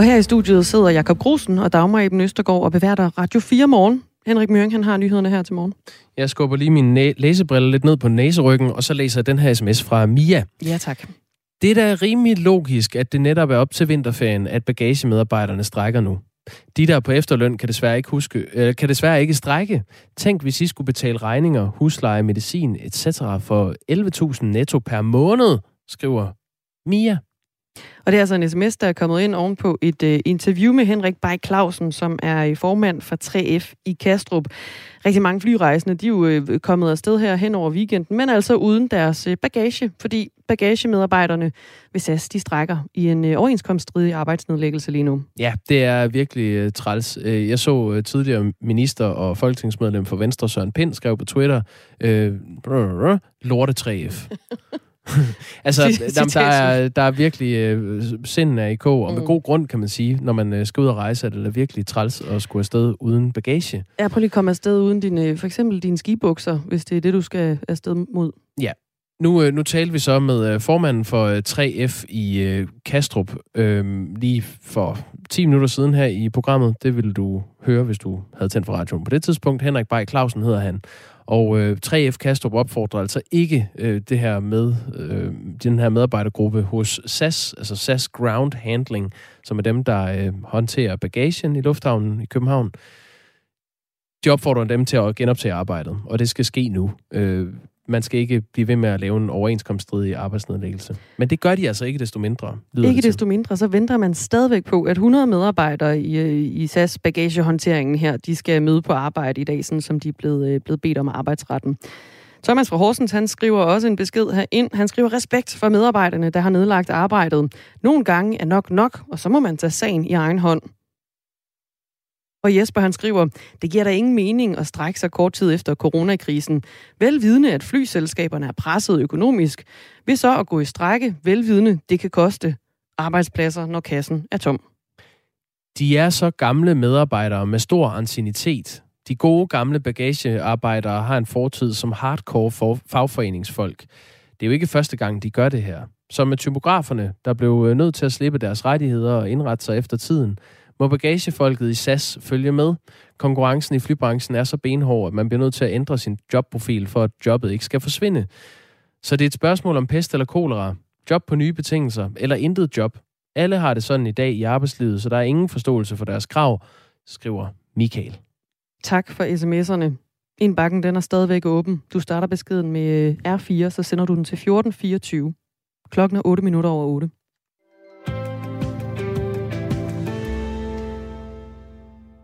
Og her i studiet sidder Jakob Grusen og Dagmar Eben Østergaard og beværter Radio 4 morgen. Henrik Møring, han har nyhederne her til morgen. Jeg skubber lige min næ- læsebrille lidt ned på næseryggen, og så læser jeg den her sms fra Mia. Ja, tak. Det er da rimelig logisk, at det netop er op til vinterferien, at bagagemedarbejderne strækker nu. De, der er på efterløn, kan desværre ikke, huske, øh, kan desværre ikke strække. Tænk, hvis I skulle betale regninger, husleje, medicin, etc. for 11.000 netto per måned, skriver Mia. Og det er altså en sms, der er kommet ind ovenpå et uh, interview med Henrik Bay Clausen, som er øh, formand for 3F i Kastrup. Rigtig mange flyrejsende, de er jo uh, kommet afsted her hen over weekenden, men altså uden deres uh, bagage, fordi bagagemedarbejderne ved SAS, de strækker i en uh, overenskomststridig arbejdsnedlæggelse lige nu. Ja, det er virkelig uh, træls. Jeg så uh, tidligere minister og folketingsmedlem for Venstre, Søren Pind, skrev på Twitter, uh, lorte 3F. altså, der, der, er, der er virkelig øh, sinden af i kog, og med mm. god grund, kan man sige, når man øh, skal ud og rejse, er det virkelig træls at skulle afsted uden bagage. Ja, prøv lige at komme afsted uden dine, for eksempel dine skibukser, hvis det er det, du skal afsted mod. Ja. Nu, øh, nu talte vi så med øh, formanden for øh, 3F i Kastrup øh, lige for 10 minutter siden her i programmet. Det ville du høre, hvis du havde tændt for radioen på det tidspunkt. Henrik Bay Clausen hedder han. Og øh, 3F Kastrup opfordrer altså ikke øh, det her med øh, den her medarbejdergruppe hos SAS, altså SAS Ground Handling, som er dem, der øh, håndterer bagagen i lufthavnen i København. De opfordrer dem til at genoptage arbejdet, og det skal ske nu. Øh, man skal ikke blive ved med at lave en overenskomststridig arbejdsnedlæggelse. Men det gør de altså ikke desto mindre. Ikke desto mindre, så venter man stadigvæk på, at 100 medarbejdere i, i SAS bagagehåndteringen her, de skal møde på arbejde i dag, sådan som de er blevet, øh, blevet bedt om arbejdsretten. Thomas fra Horsens, han skriver også en besked her ind. Han skriver respekt for medarbejderne, der har nedlagt arbejdet. Nogle gange er nok nok, og så må man tage sagen i egen hånd. Og Jesper han skriver, det giver da ingen mening at strække sig kort tid efter coronakrisen. Velvidende, at flyselskaberne er presset økonomisk, vil så at gå i strække, velvidende, det kan koste arbejdspladser, når kassen er tom. De er så gamle medarbejdere med stor ancienitet. De gode gamle bagagearbejdere har en fortid som hardcore for fagforeningsfolk. Det er jo ikke første gang, de gør det her. Som med typograferne, der blev øh, nødt til at slippe deres rettigheder og indrette sig efter tiden – må bagagefolket i SAS følge med. Konkurrencen i flybranchen er så benhård, at man bliver nødt til at ændre sin jobprofil, for at jobbet ikke skal forsvinde. Så det er et spørgsmål om pest eller kolera, job på nye betingelser eller intet job. Alle har det sådan i dag i arbejdslivet, så der er ingen forståelse for deres krav, skriver Michael. Tak for sms'erne. Indbakken den er stadigvæk åben. Du starter beskeden med øh, R4, så sender du den til 1424. Klokken er 8 minutter over 8.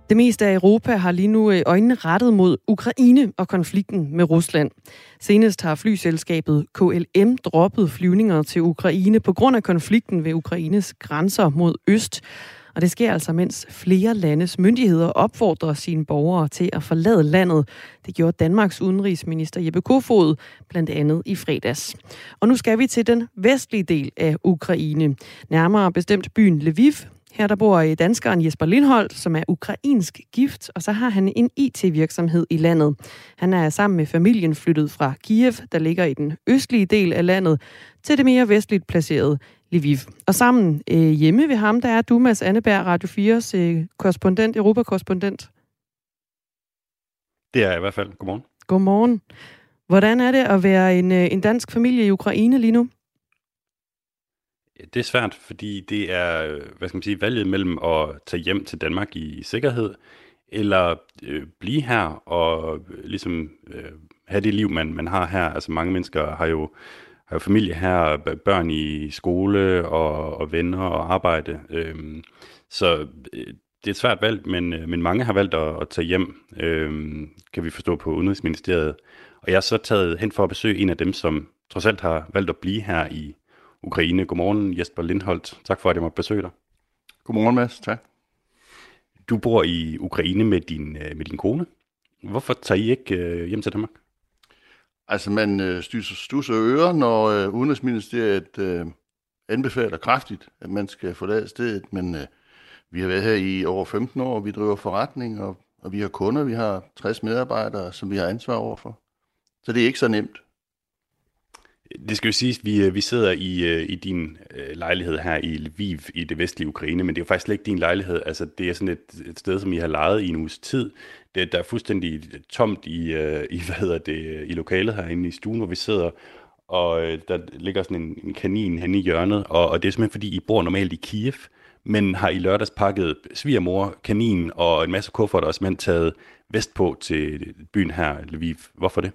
Det meste af Europa har lige nu øh, øjnene rettet mod Ukraine og konflikten med Rusland. Senest har flyselskabet KLM droppet flyvninger til Ukraine på grund af konflikten ved Ukraines grænser mod øst. Og det sker altså, mens flere landes myndigheder opfordrer sine borgere til at forlade landet. Det gjorde Danmarks udenrigsminister Jeppe Kofod blandt andet i fredags. Og nu skal vi til den vestlige del af Ukraine. Nærmere bestemt byen Lviv, her der bor danskeren Jesper Lindholt, som er ukrainsk gift, og så har han en IT-virksomhed i landet. Han er sammen med familien flyttet fra Kiev, der ligger i den østlige del af landet, til det mere vestligt placerede Lviv. Og sammen øh, hjemme ved ham, der er du, Mads Anneberg, Radio 4's øh, korrespondent, Europakorrespondent. Det er jeg i hvert fald. Godmorgen. Godmorgen. Hvordan er det at være en, øh, en dansk familie i Ukraine lige nu? Det er svært, fordi det er, øh, hvad skal man sige, valget mellem at tage hjem til Danmark i sikkerhed, eller øh, blive her og øh, ligesom øh, have det liv, man, man har her. Altså mange mennesker har jo, har jo familie her, børn i skole og, og venner og arbejde. Øh, så øh, det er et svært valg, men, øh, men mange har valgt at, at tage hjem, øh, kan vi forstå på Udenrigsministeriet. Og jeg er så taget hen for at besøge en af dem, som trods alt har valgt at blive her i Ukraine. Godmorgen Jesper Lindholt. Tak for, at jeg måtte besøge dig. Godmorgen Mads. Tak. Du bor i Ukraine med din, øh, med din kone. Hvorfor tager I ikke øh, hjem til Danmark? Altså man øh, stusser ører, når øh, Udenrigsministeriet øh, anbefaler kraftigt, at man skal forlade stedet, men øh, vi har været her i over 15 år, vi driver forretning, og, og vi har kunder, vi har 60 medarbejdere, som vi har ansvar overfor. Så det er ikke så nemt. Det skal jo siges, vi, øh, vi sidder i, øh, i din øh, lejlighed her i Lviv i det vestlige Ukraine, men det er jo faktisk slet ikke din lejlighed. Altså, det er sådan et, et sted, som I har lejet i en uges tid. Det, der er fuldstændig tomt i, i, hvad hedder det, i lokalet herinde i stuen, hvor vi sidder, og der ligger sådan en, en kanin hen i hjørnet, og, og det er simpelthen fordi, I bor normalt i Kiev, men har i lørdags pakket svigermor, kanin og en masse kufferter og simpelthen taget vestpå til byen her, Lviv. Hvorfor det?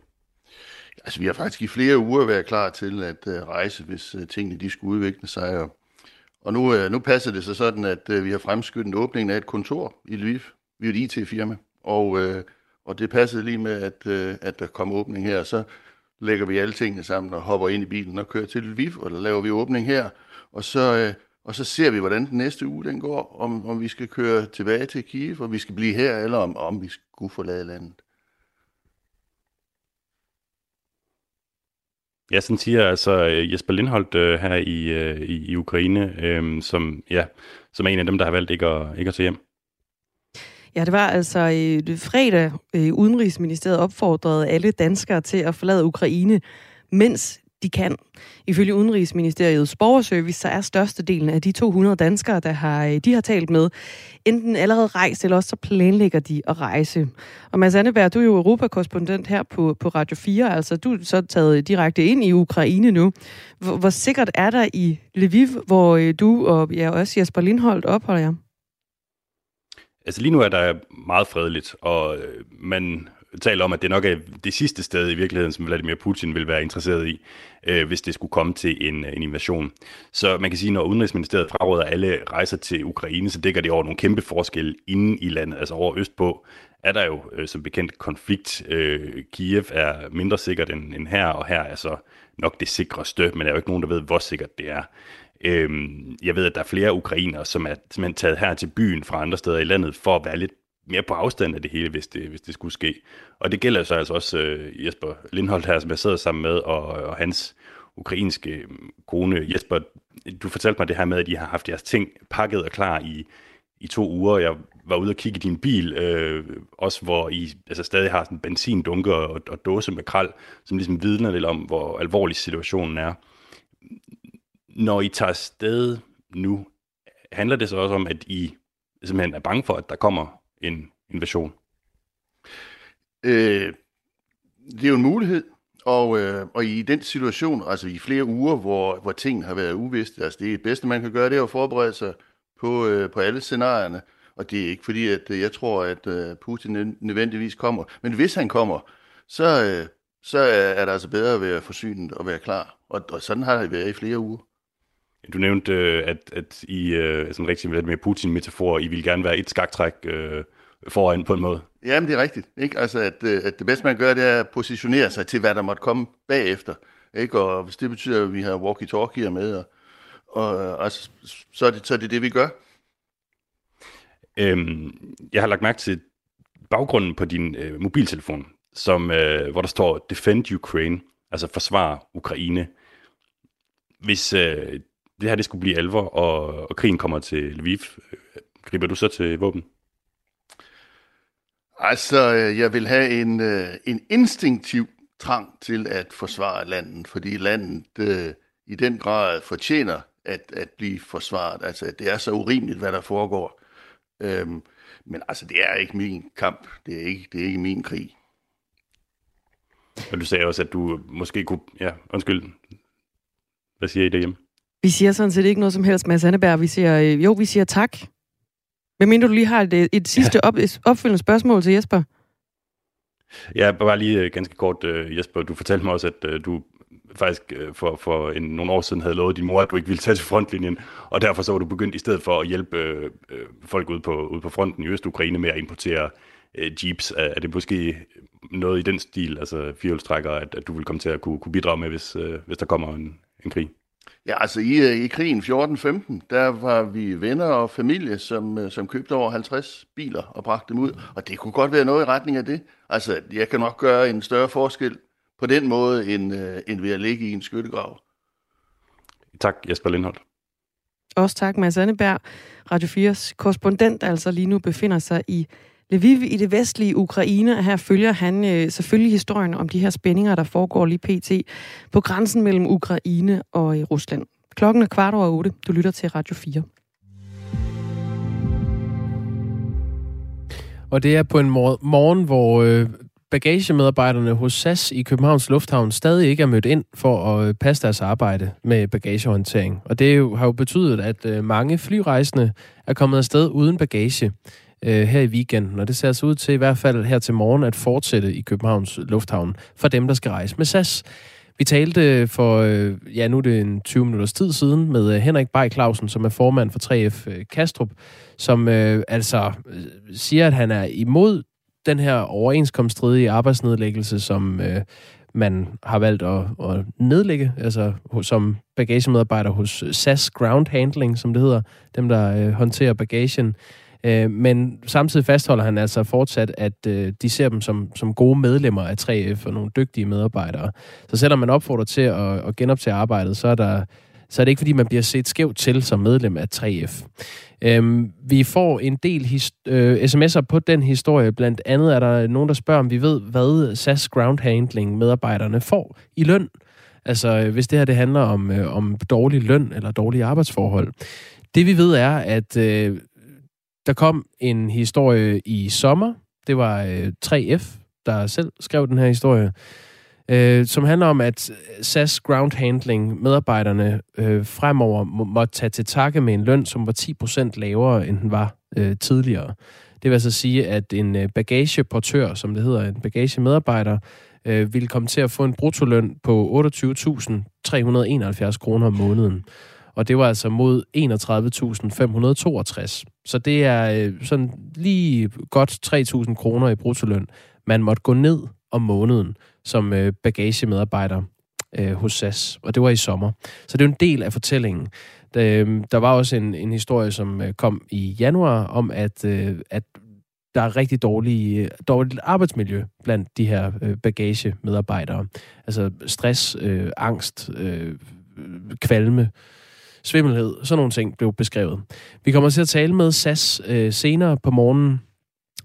Altså, vi har faktisk i flere uger været klar til at uh, rejse, hvis uh, tingene de skulle udvikle sig. Og, og nu, uh, nu passer det så sådan, at uh, vi har fremskyndt åbningen af et kontor i Lviv. Vi er et IT-firma, og, uh, og det passede lige med, at, uh, at der kom åbning her. Så lægger vi alle tingene sammen og hopper ind i bilen og kører til Lviv, og der laver vi åbning her. Og så, uh, og så ser vi, hvordan den næste uge den går, om, om vi skal køre tilbage til Kiev, og vi skal blive her, eller om, om vi skulle forlade landet. Ja, sådan siger altså øh, Jesper Lindholdt øh, her i, øh, i, i Ukraine, øh, som, ja, som er en af dem, der har valgt ikke at, ikke at tage hjem. Ja, det var altså øh, fredag, øh, Udenrigsministeriet opfordrede alle danskere til at forlade Ukraine, mens de kan. Ifølge Udenrigsministeriets borgerservice, så er størstedelen af de 200 danskere, der har, øh, de har talt med, enten allerede rejst, eller også så planlægger de at rejse. Og Mads Anneberg, du er jo europakorrespondent her på, på Radio 4, altså du er så taget direkte ind i Ukraine nu. Hvor, hvor sikkert er der i Lviv, hvor øh, du og ja, også Jesper Lindholdt opholder jer? Altså lige nu er der meget fredeligt, og øh, man taler om, at det nok er det sidste sted i virkeligheden, som Vladimir Putin vil være interesseret i, øh, hvis det skulle komme til en, en invasion. Så man kan sige, når Udenrigsministeriet fraråder alle rejser til Ukraine, så dækker det over nogle kæmpe forskelle inden i landet, altså over østpå er der jo øh, som bekendt konflikt. Øh, Kiev er mindre sikkert end, end her, og her er så nok det sikreste, men der er jo ikke nogen, der ved, hvor sikkert det er. Øhm, jeg ved, at der er flere ukrainer, som er simpelthen taget her til byen fra andre steder i landet, for at være lidt mere på afstand af det hele, hvis det, hvis det skulle ske. Og det gælder så altså også øh, Jesper Lindholt her, som jeg sidder sammen med, og, og hans ukrainske øh, kone. Jesper, du fortalte mig det her med, at I har haft jeres ting pakket og klar i, i to uger. Jeg var ude og kigge i din bil, øh, også hvor I altså, stadig har sådan benzindunker og, og dåse med kral, som ligesom vidner lidt om, hvor alvorlig situationen er. Når I tager sted nu, handler det så også om, at I simpelthen er bange for, at der kommer en invasion? Øh, det er jo en mulighed, og, øh, og i den situation, altså i flere uger, hvor, hvor ting har været uvist, altså det bedste, man kan gøre, det er at forberede sig på, øh, på alle scenarierne. Og det er ikke fordi, at øh, jeg tror, at øh, Putin nødvendigvis kommer. Men hvis han kommer, så, øh, så er det altså bedre at være forsynet og være klar. Og, og sådan har det været i flere uger. Du nævnte, øh, at, at I, øh, sådan rigtig med Putin-metafor, I vil gerne være et skaktræk øh, foran på en måde. Jamen, det er rigtigt. Ikke? Altså, at, øh, at det bedste, man gør, det er at positionere sig til, hvad der måtte komme bagefter. Ikke? Og hvis det betyder, at vi har walkie-talkie med, og, og altså, så, er det, så er det det, vi gør. Øhm, jeg har lagt mærke til baggrunden på din øh, mobiltelefon, som, øh, hvor der står Defend Ukraine, altså forsvar Ukraine. Hvis øh, det her det skulle blive alvor, og, og krigen kommer til Lviv, griber du så til våben? Altså, øh, jeg vil have en, øh, en instinktiv trang til at forsvare landet, fordi landet øh, i den grad fortjener at, at blive forsvaret. Altså, det er så urimeligt, hvad der foregår. Øhm, men altså, det er ikke min kamp. Det er ikke, det er ikke min krig. Og du sagde også, at du måske kunne... Ja, undskyld. Hvad siger I derhjemme? Vi siger sådan set ikke noget som helst, Mads Anneberg. Vi siger, øh, jo, vi siger tak. Men mindre du lige har et, et sidste ja. op, opfølgende spørgsmål til Jesper. Ja, bare lige øh, ganske kort, Jesper. Du fortalte mig også, at du faktisk for, for en, nogle år siden havde lovet din mor, at du ikke ville tage til frontlinjen, og derfor så var du begyndt i stedet for at hjælpe uh, folk ude på, ude på fronten i Øst-Ukraine med at importere uh, jeeps. Er, er det måske noget i den stil, altså firehjulstrækker, at, at du vil komme til at kunne, kunne bidrage med, hvis, uh, hvis der kommer en, en krig? Ja, altså i, øh, i krigen 14-15, der var vi venner og familie, som, øh, som købte over 50 biler og bragte dem ud. Og det kunne godt være noget i retning af det. Altså, jeg kan nok gøre en større forskel på den måde, end, øh, end ved at ligge i en skyttegrav. Tak, Jesper Lindholdt. Også tak, Mads Anneberg. Radio 4's korrespondent, altså lige nu befinder sig i Lviv i det vestlige Ukraine, og her følger han øh, selvfølgelig historien om de her spændinger, der foregår lige pt. på grænsen mellem Ukraine og øh, Rusland. Klokken er kvart over otte. Du lytter til Radio 4. Og det er på en morgen, hvor øh, bagagemedarbejderne hos SAS i Københavns Lufthavn stadig ikke er mødt ind for at øh, passe deres arbejde med bagagehåndtering. Og det jo, har jo betydet, at øh, mange flyrejsende er kommet afsted uden bagage øh, her i weekenden. Og det ser altså ud til i hvert fald her til morgen at fortsætte i Københavns Lufthavn for dem, der skal rejse med SAS. Vi talte for, øh, ja nu er det en 20 minutters tid siden, med øh, Henrik Bay Clausen, som er formand for 3F øh, Kastrup, som øh, altså øh, siger, at han er imod den her overenskomststridige arbejdsnedlæggelse, som øh, man har valgt at, at nedlægge, altså som bagagemedarbejder hos SAS Ground Handling, som det hedder, dem der øh, håndterer bagagen. Øh, men samtidig fastholder han altså fortsat, at øh, de ser dem som, som gode medlemmer af 3F og nogle dygtige medarbejdere. Så selvom man opfordrer til at, at genoptage arbejdet, så er, der, så er det ikke, fordi man bliver set skævt til som medlem af 3F. Øhm, vi får en del his- øh, sms'er på den historie. Blandt andet er der nogen, der spørger, om vi ved, hvad SAS Ground Handling medarbejderne får i løn. Altså, øh, hvis det her det handler om, øh, om dårlig løn eller dårlige arbejdsforhold. Det vi ved er, at øh, der kom en historie i sommer. Det var øh, 3F, der selv skrev den her historie, øh, som handler om, at øh, SAS Ground Handling medarbejderne øh, fremover må, måtte tage til takke med en løn, som var 10% lavere, end den var øh, tidligere. Det vil altså sige, at en øh, bagageportør, som det hedder, en bagagemedarbejder, øh, ville komme til at få en bruttoløn på 28.371 kroner om måneden og det var altså mod 31.562. Så det er øh, sådan lige godt 3.000 kroner i bruttoløn, man måtte gå ned om måneden som øh, bagagemedarbejder øh, hos SAS, og det var i sommer. Så det er en del af fortællingen. Der, øh, der var også en, en historie, som øh, kom i januar, om at, øh, at der er rigtig dårlige, dårligt arbejdsmiljø blandt de her bagagemedarbejdere. Altså stress, øh, angst, øh, kvalme, svimmelhed, sådan nogle ting blev beskrevet. Vi kommer til at tale med SAS øh, senere på morgenen.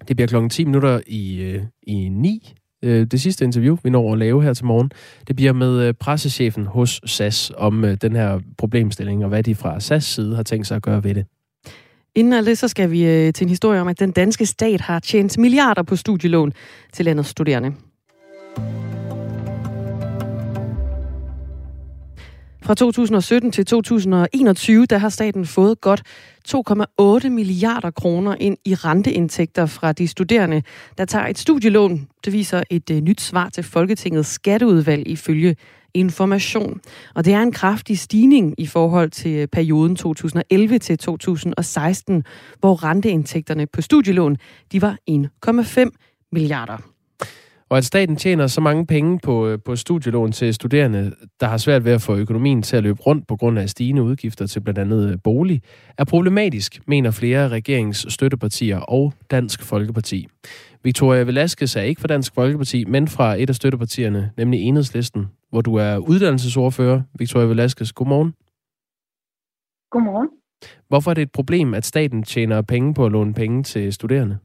Det bliver klokken 10 minutter i, øh, i 9. Øh, det sidste interview, vi når at lave her til morgen, det bliver med øh, pressechefen hos SAS om øh, den her problemstilling, og hvad de fra SAS side har tænkt sig at gøre ved det. Inden alt det, så skal vi øh, til en historie om, at den danske stat har tjent milliarder på studielån til landets studerende. Fra 2017 til 2021, der har staten fået godt 2,8 milliarder kroner ind i renteindtægter fra de studerende, der tager et studielån. Det viser et øh, nyt svar til Folketingets skatteudvalg ifølge information. Og det er en kraftig stigning i forhold til øh, perioden 2011 til 2016, hvor renteindtægterne på studielån de var 1,5 milliarder. Og at staten tjener så mange penge på, øh, på studielån til studerende, der har svært ved at få økonomien til at løbe rundt på grund af stigende udgifter til blandt andet øh, bolig, er problematisk, mener flere regeringens støttepartier og Dansk Folkeparti. Victoria Velasquez er ikke fra Dansk Folkeparti, men fra et af støttepartierne, nemlig Enhedslisten, hvor du er uddannelsesordfører. Victoria Velasquez, godmorgen. Godmorgen. Hvorfor er det et problem, at staten tjener penge på at låne penge til studerende?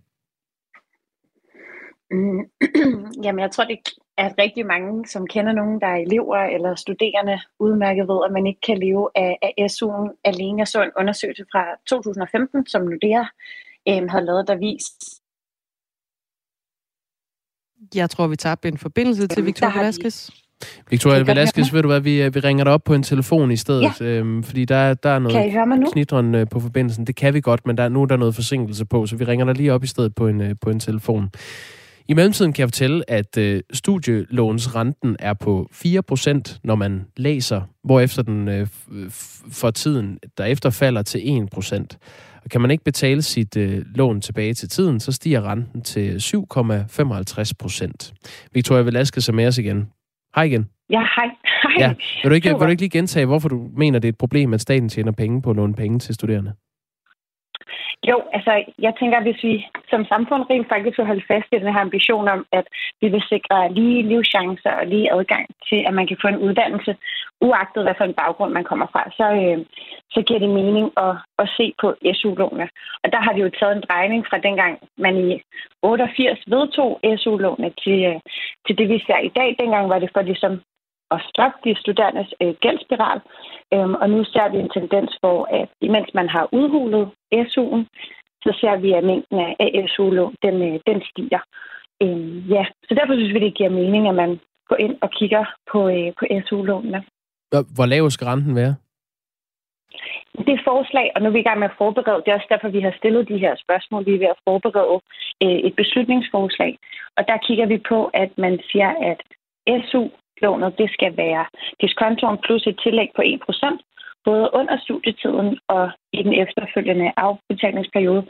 Mm, jamen, jeg tror, det er rigtig mange, som kender nogen, der er elever eller studerende, udmærket ved, at man ikke kan leve af, af SU'en alene. Jeg så en undersøgelse fra 2015, som Nordea øhm, havde lavet, der viste... Jeg tror, vi tager en forbindelse til Victoria Velasquez. Victoria Velasquez, ved du hvad, vi, vi ringer dig op på en telefon i stedet, ja. øhm, fordi der, der er noget knitren øh, på forbindelsen. Det kan vi godt, men der, nu er der noget forsinkelse på, så vi ringer dig lige op i stedet på en, øh, på en telefon. I mellemtiden kan jeg fortælle, at øh, studielånsrenten er på 4%, når man læser, hvorefter den øh, for tiden derefter falder til 1%. Og kan man ikke betale sit øh, lån tilbage til tiden, så stiger renten til 7,55%. Victoria Velasquez er med os igen. Hej igen. Ja, hej. hej. Ja. Vil, du ikke, vil du ikke lige gentage, hvorfor du mener, det er et problem, at staten tjener penge på at låne penge til studerende? Jo, altså jeg tænker, at hvis vi som samfund rent faktisk vil holde fast i den her ambition om, at vi vil sikre lige livschancer og lige adgang til, at man kan få en uddannelse, uagtet hvad for en baggrund man kommer fra, så, øh, så giver det mening at, at se på SU-lånene. Og der har vi jo taget en drejning fra dengang, man i 88 vedtog SU-lånene til, øh, til det, vi ser i dag. Dengang var det for ligesom at stoppe de studerendes øh, gældsspiral. Øhm, og nu ser vi en tendens, hvor at imens man har udhulet SU'en, så ser vi, at mængden af SU-lån, den, øh, den stiger. Øhm, ja, så derfor synes vi, det giver mening, at man går ind og kigger på, øh, på SU-lånene. Hvor lav skal renten være? Det er forslag, og nu er vi i gang med at forberede. Det er også derfor, vi har stillet de her spørgsmål. Vi er ved at forberede øh, et beslutningsforslag. Og der kigger vi på, at man siger, at SU lånet det skal være diskontoen plus et tillæg på 1%, både under studietiden og i den efterfølgende afbetalingsperiode.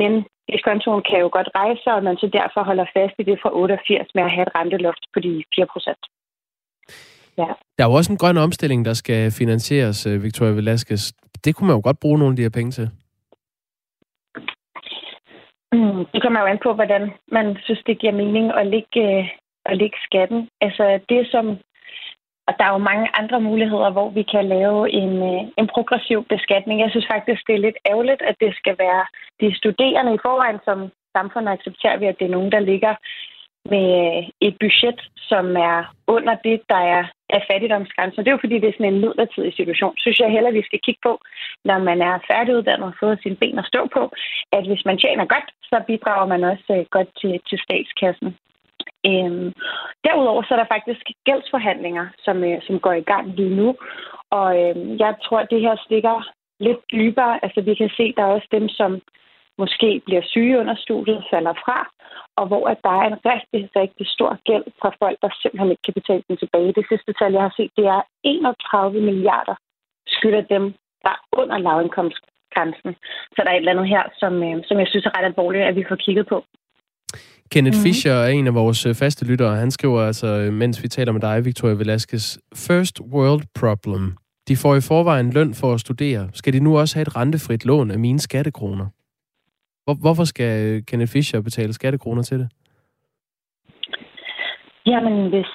Men diskontoen kan jo godt rejse, og man så derfor holder fast i det fra 88 med at have et renteloft på de 4%. Ja. Der er jo også en grøn omstilling, der skal finansieres, øh, Victoria Velasquez. Det kunne man jo godt bruge nogle af de her penge til. Mm, det kommer jo an på, hvordan man synes, det giver mening at lægge øh, at lægge skatten. Altså det som, og der er jo mange andre muligheder, hvor vi kan lave en, øh, en progressiv beskatning. Jeg synes faktisk, det er lidt ærgerligt, at det skal være de studerende i forvejen, som samfundet accepterer vi, at det er nogen, der ligger med øh, et budget, som er under det, der er af fattigdomsgrænsen. Det er jo fordi, det er sådan en midlertidig situation. Synes jeg heller, vi skal kigge på, når man er færdiguddannet og fået sine ben at stå på, at hvis man tjener godt, så bidrager man også øh, godt til, til statskassen. Øhm, derudover så er der faktisk gældsforhandlinger, som, øh, som går i gang lige nu. Og øh, jeg tror, at det her stikker lidt dybere. Altså vi kan se, at der er også dem, som måske bliver syge under studiet, falder fra, og hvor at der er en rigtig, rigtig stor gæld fra folk, der simpelthen ikke kan betale den tilbage. Det sidste tal, jeg har set, det er 31 milliarder skylder dem, der er under lavindkomstgrænsen. Så der er et eller andet her, som, øh, som jeg synes er ret alvorligt, at vi får kigget på. Kenneth mm. Fischer er en af vores øh, faste lyttere. Han skriver altså, øh, mens vi taler med dig, Victoria Velasquez, First world problem. De får i forvejen løn for at studere. Skal de nu også have et rentefrit lån af mine skattekroner? Hvor, hvorfor skal øh, Kenneth Fischer betale skattekroner til det? Jamen, hvis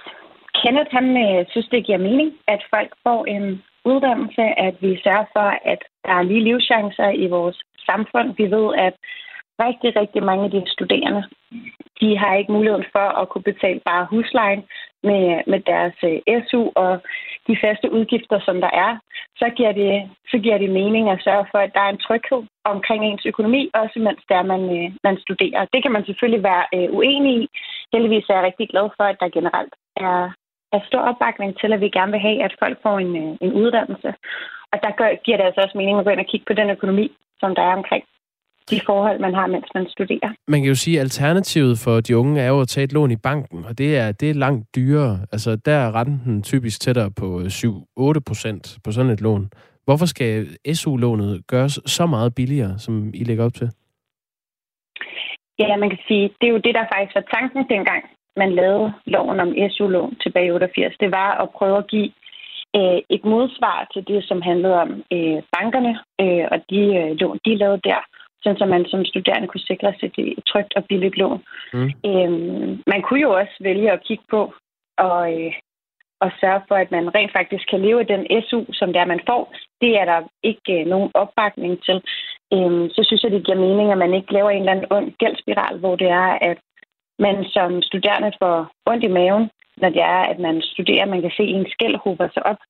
Kenneth han synes, det giver mening, at folk får en uddannelse, at vi sørger for, at der er lige livschancer i vores samfund. Vi ved, at rigtig, rigtig mange af de studerende, de har ikke muligheden for at kunne betale bare huslejen med, med deres øh, SU og de faste udgifter, som der er, så giver, det, så giver det mening at sørge for, at der er en tryghed omkring ens økonomi, også mens der man, øh, man studerer. Det kan man selvfølgelig være øh, uenig i. Heldigvis er jeg rigtig glad for, at der generelt er, er stor opbakning til, at vi gerne vil have, at folk får en, øh, en uddannelse. Og der gør, giver det altså også mening at gå ind og kigge på den økonomi, som der er omkring de forhold, man har, mens man studerer. Man kan jo sige, at alternativet for de unge er jo at tage et lån i banken, og det er, det er langt dyrere. Altså, der er renten typisk tættere på 7-8 procent på sådan et lån. Hvorfor skal SU-lånet gøres så meget billigere, som I lægger op til? Ja, man kan sige, det er jo det, der faktisk var tanken dengang, man lavede loven om SU-lån tilbage i 88. Det var at prøve at give øh, et modsvar til det, som handlede om øh, bankerne øh, og de øh, lån, de lavede der så man som studerende kunne sikre sig et trygt og billigt lån. Mm. Øhm, man kunne jo også vælge at kigge på og, øh, og sørge for, at man rent faktisk kan leve af den SU, som det er, man får. Det er der ikke øh, nogen opbakning til. Øhm, så synes jeg, det giver mening, at man ikke laver en eller anden ond gældsspiral, hvor det er, at man som studerende får ondt i maven, når det er, at man studerer. Man kan se, at ens gæld hober sig op.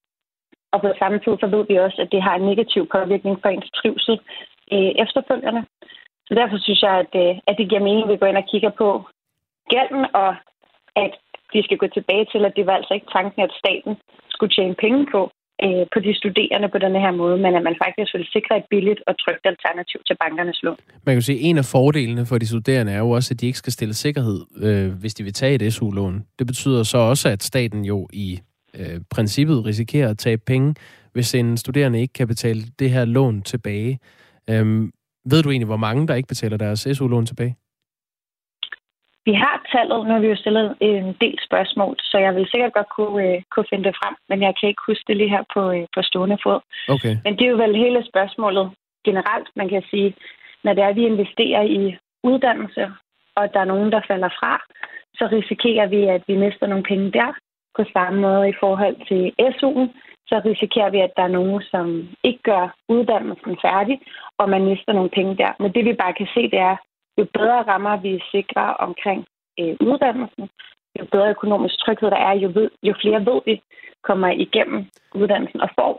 Og på samme tid, så ved vi også, at det har en negativ påvirkning for ens trivsel øh, efterfølgende. Så derfor synes jeg, at, øh, at det giver mening, at vi går ind og kigger på gælden, og at vi skal gå tilbage til, at det var altså ikke tanken, at staten skulle tjene penge på, øh, på de studerende på denne her måde, men at man faktisk vil sikre et billigt og trygt alternativ til bankernes lån. Man kan sige, at en af fordelene for de studerende er jo også, at de ikke skal stille sikkerhed, øh, hvis de vil tage et SU-lån. Det betyder så også, at staten jo i øh, princippet risikerer at tabe penge, hvis en studerende ikke kan betale det her lån tilbage. Øhm, ved du egentlig, hvor mange, der ikke betaler deres SU-lån tilbage? Vi har tallet, har vi jo stillet en del spørgsmål, så jeg vil sikkert godt kunne, øh, kunne finde det frem, men jeg kan ikke huske det lige her på, øh, på stående fod. Okay. Men det er jo vel hele spørgsmålet generelt. Man kan sige, når det er, at vi investerer i uddannelse, og der er nogen, der falder fra, så risikerer vi, at vi mister nogle penge der. På samme måde i forhold til SU'en, så risikerer vi, at der er nogen, som ikke gør uddannelsen færdig, og man mister nogle penge der. Men det vi bare kan se, det er, jo bedre rammer vi sikrer omkring øh, uddannelsen, jo bedre økonomisk tryghed der er, jo, ved, jo flere ved vi kommer igennem uddannelsen og får,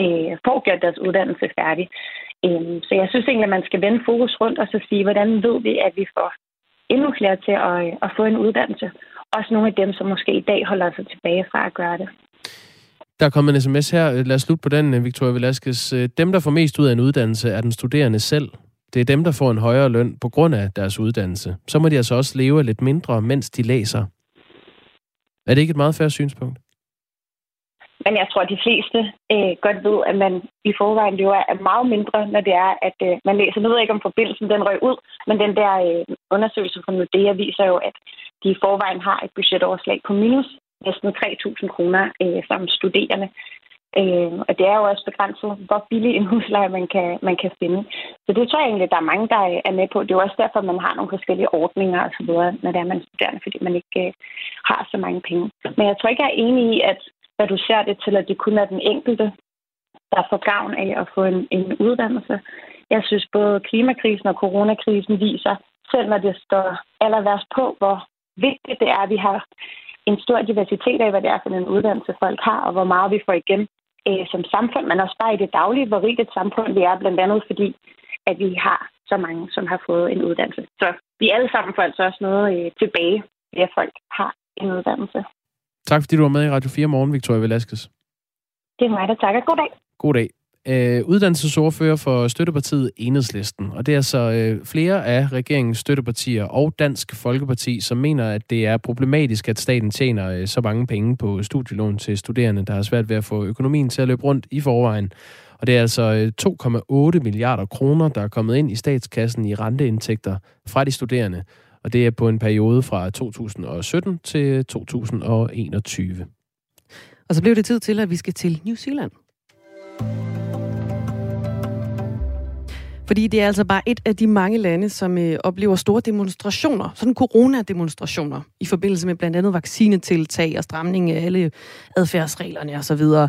øh, får gjort deres uddannelse færdig. Øh, så jeg synes egentlig, at man skal vende fokus rundt og så sige, hvordan ved vi, at vi får endnu flere til at, øh, at få en uddannelse. Også nogle af dem, som måske i dag holder sig tilbage fra at gøre det. Der er kommet en sms her. Øh, lad os slutte på den, øh, Victoria Velasquez. Øh, dem, der får mest ud af en uddannelse, er den studerende selv. Det er dem, der får en højere løn på grund af deres uddannelse. Så må de altså også leve lidt mindre, mens de læser. Er det ikke et meget færre synspunkt? Men jeg tror, at de fleste øh, godt ved, at man i forvejen lever af meget mindre, når det er, at øh, man læser. Nu ved jeg ikke, om forbindelsen den røg ud, men den der øh, undersøgelse fra Nordea viser jo, at de i forvejen har et budgetoverslag på minus næsten 3.000 kroner øh, som studerende. Øh, og det er jo også begrænset, hvor billig en husleje man kan, man kan finde. Så det tror jeg egentlig, der er mange, der øh, er med på. Det er jo også derfor, man har nogle forskellige ordninger osv., når det er, man er studerende, fordi man ikke øh, har så mange penge. Men jeg tror ikke, jeg er enig i, at reducere det til, at det kun er den enkelte, der får gavn af at få en, en uddannelse. Jeg synes, både klimakrisen og coronakrisen viser, selv når det står aller værst på, hvor vigtigt det er, at vi har en stor diversitet af, hvad det er for en uddannelse, folk har, og hvor meget vi får igen øh, som samfund, men også bare i det daglige, hvor rigt et samfund vi er, blandt andet fordi, at vi har så mange, som har fået en uddannelse. Så vi alle sammen får altså også noget øh, tilbage, ved at folk har en uddannelse. Tak fordi du var med i Radio 4 morgen, Victoria Velasquez. Det er mig, der takker. God dag. God dag. Øh, uddannelsesordfører for støttepartiet Enhedslisten. Og det er så øh, flere af regeringens støttepartier og Dansk Folkeparti, som mener, at det er problematisk, at staten tjener øh, så mange penge på studielån til studerende, der har svært ved at få økonomien til at løbe rundt i forvejen. Og det er altså øh, 2,8 milliarder kroner, der er kommet ind i statskassen i renteindtægter fra de studerende. Og det er på en periode fra 2017 til 2021. Og så blev det tid til, at vi skal til New Zealand. Fordi det er altså bare et af de mange lande, som øh, oplever store demonstrationer, sådan coronademonstrationer, i forbindelse med blandt andet vaccinetiltag og stramning af alle adfærdsreglerne osv. Og,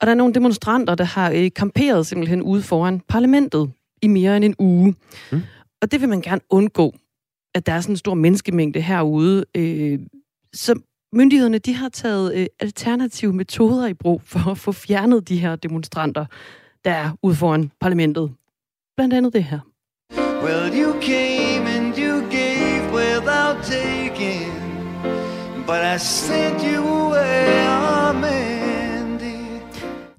og der er nogle demonstranter, der har øh, kamperet simpelthen ude foran parlamentet i mere end en uge. Mm. Og det vil man gerne undgå, at der er sådan en stor menneskemængde herude. Øh, så myndighederne de har taget øh, alternative metoder i brug for at få fjernet de her demonstranter, der er ude foran parlamentet. Blandt andet det her. Well, you came and you gave without taking, but I sent you away, Mandy.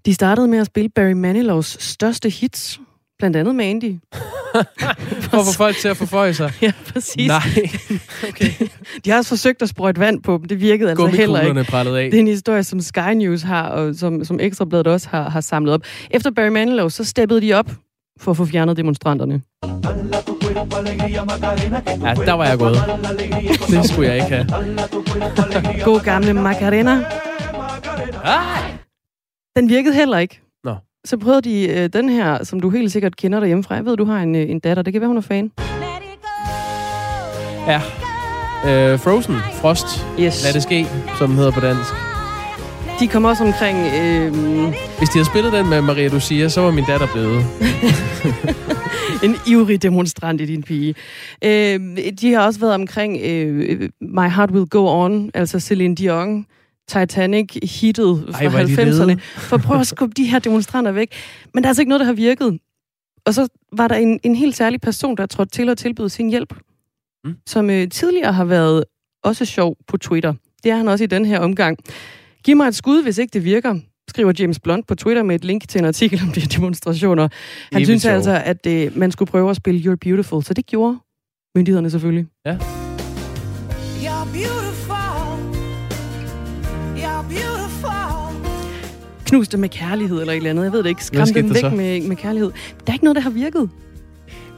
De startede med at spille Barry Manilows største hits, blandt andet Mandy. For at få folk til at forføje sig? Ja, præcis. Nej. Okay. De har også forsøgt at sprøjte vand på dem. Det virkede altså heller ikke. prallet af. Det er en historie, som Sky News har, og som, som Ekstrabladet også har, har samlet op. Efter Barry Manilow, så steppede de op for at få fjernet demonstranterne. Ja, der var jeg gået. Det skulle jeg ikke have. God gamle Macarena. Den virkede heller ikke. Nå. Så prøvede de øh, den her, som du helt sikkert kender derhjemmefra. Jeg ved, du har en, øh, en datter. Det kan være, hun er fan. Ja. Øh, Frozen. Frost. Yes. Lad det ske, som den hedder på dansk. De kom også omkring... Øh... Hvis de havde spillet den med Maria Lucia, så var min datter blevet. en ivrig demonstrant i din pige. Øh, de har også været omkring øh, My Heart Will Go On, altså Celine Dion. Titanic hittet fra Ej, 90'erne. For at prøve at skubbe de her demonstranter væk. Men der er altså ikke noget, der har virket. Og så var der en, en helt særlig person, der trådte til at tilbyde sin hjælp. Mm. Som øh, tidligere har været også sjov på Twitter. Det er han også i den her omgang. Giv mig et skud, hvis ikke det virker, skriver James Blunt på Twitter med et link til en artikel om de her demonstrationer. Han synes sjov. altså, at øh, man skulle prøve at spille You're Beautiful, så det gjorde myndighederne selvfølgelig. Ja. You're beautiful. You're beautiful. Knuste med kærlighed eller et eller andet. Jeg ved det ikke. Skræm dem væk med, med kærlighed. Der er ikke noget, der har virket.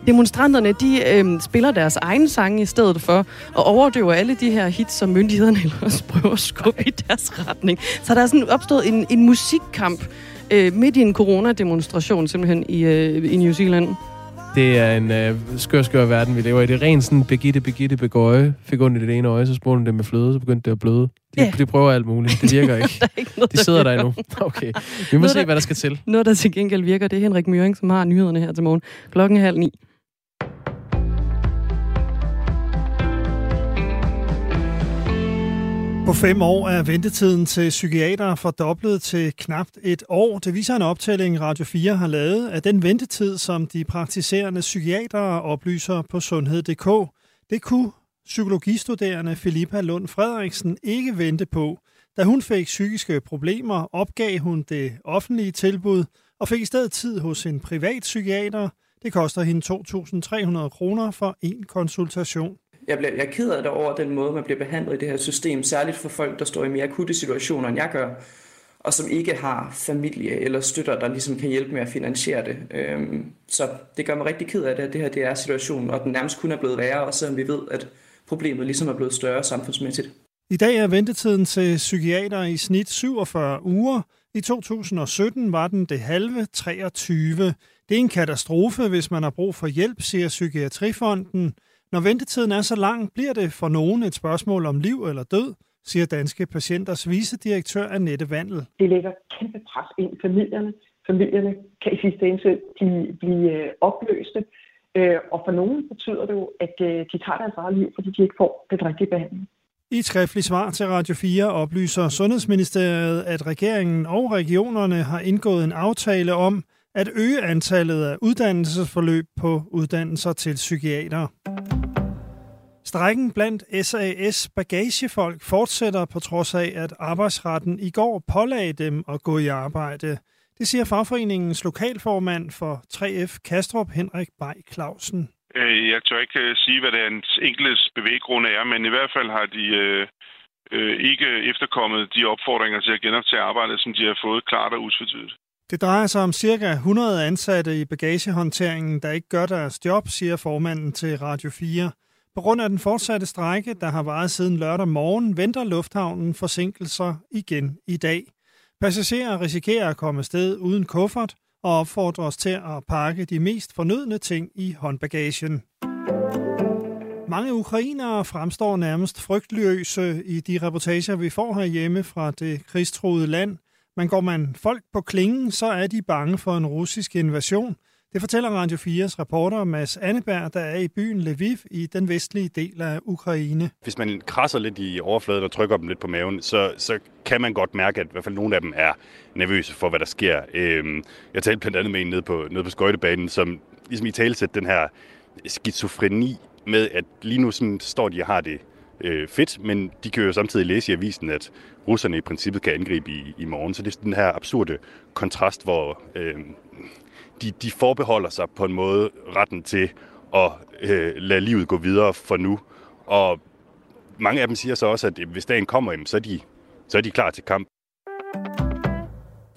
Demonstranterne, de øh, spiller deres egen sange i stedet for, og overdøver alle de her hits, som myndighederne ellers prøver at skubbe i deres retning. Så der er sådan opstået en, en musikkamp øh, midt i en coronademonstration simpelthen i, øh, i New Zealand. det er en øh, skør, skør verden, vi lever i. Det er rent sådan, Begitte, Begitte, Begøje. Fik ondt i det ene øje, så spurgte det med fløde, så begyndte det at bløde. De, yeah. de prøver alt muligt. Det virker ikke. ikke noget, de sidder der, der endnu. Okay. Vi må noget, se, hvad der skal til. Noget, der til gengæld virker, det er Henrik Møring, som har nyhederne her til morgen. Klokken halv ni. På fem år er ventetiden til psykiater fordoblet til knapt et år. Det viser en optælling, Radio 4 har lavet af den ventetid, som de praktiserende psykiatere oplyser på sundhed.dk. Det kunne psykologistuderende Filippa Lund Frederiksen ikke vente på. Da hun fik psykiske problemer, opgav hun det offentlige tilbud og fik i stedet tid hos en privat psykiater. Det koster hende 2.300 kroner for en konsultation jeg, bliver, jeg er ked af det over den måde, man bliver behandlet i det her system, særligt for folk, der står i mere akutte situationer, end jeg gør, og som ikke har familie eller støtter, der ligesom kan hjælpe med at finansiere det. Øhm, så det gør mig rigtig ked af det, at det her det er situationen, og den nærmest kun er blevet værre, og selvom vi ved, at problemet ligesom er blevet større samfundsmæssigt. I dag er ventetiden til psykiater i snit 47 uger. I 2017 var den det halve 23. Det er en katastrofe, hvis man har brug for hjælp, siger Psykiatrifonden. Når ventetiden er så lang, bliver det for nogen et spørgsmål om liv eller død, siger Danske Patienters vicedirektør Annette Vandel. Det lægger kæmpe pres ind i familierne. Familierne kan i sidste ende blive, blive øh, opløste. Øh, og for nogen betyder det jo, at øh, de tager deres eget liv, fordi de ikke får det rigtige behandling. I et skriftligt svar til Radio 4 oplyser Sundhedsministeriet, at regeringen og regionerne har indgået en aftale om at øge antallet af uddannelsesforløb på uddannelser til psykiater. Strækken blandt SAS bagagefolk fortsætter på trods af, at arbejdsretten i går pålagde dem at gå i arbejde. Det siger fagforeningens lokalformand for 3F Kastrup, Henrik Bay Clausen. Øh, jeg tør ikke øh, sige, hvad det er en enkeltes bevæggrunde er, men i hvert fald har de øh, øh, ikke efterkommet de opfordringer til at genoptage arbejdet, som de har fået klart og utvetydigt. Det drejer sig om cirka 100 ansatte i bagagehåndteringen, der ikke gør deres job, siger formanden til Radio 4. På grund af den fortsatte strække, der har varet siden lørdag morgen, venter lufthavnen forsinkelser igen i dag. Passagerer risikerer at komme sted uden kuffert og opfordres til at pakke de mest fornødne ting i håndbagagen. Mange ukrainere fremstår nærmest frygtløse i de reportager, vi får herhjemme fra det krigstruede land. Men går man folk på klingen, så er de bange for en russisk invasion – det fortæller Radio 4's reporter Mads Anneberg, der er i byen Lviv i den vestlige del af Ukraine. Hvis man krasser lidt i overfladen og trykker dem lidt på maven, så, så kan man godt mærke, at i hvert fald nogle af dem er nervøse for, hvad der sker. Øhm, jeg talte blandt andet med en nede på, nede på skøjtebanen, som ligesom i talesæt den her skizofreni med, at lige nu sådan står de og har det øh, fedt, men de kan jo samtidig læse i avisen, at russerne i princippet kan angribe i, i morgen. Så det er den her absurde kontrast, hvor øh, de, de forbeholder sig på en måde retten til at øh, lade livet gå videre for nu. Og mange af dem siger så også, at hvis dagen kommer, så er de, så er de klar til kamp.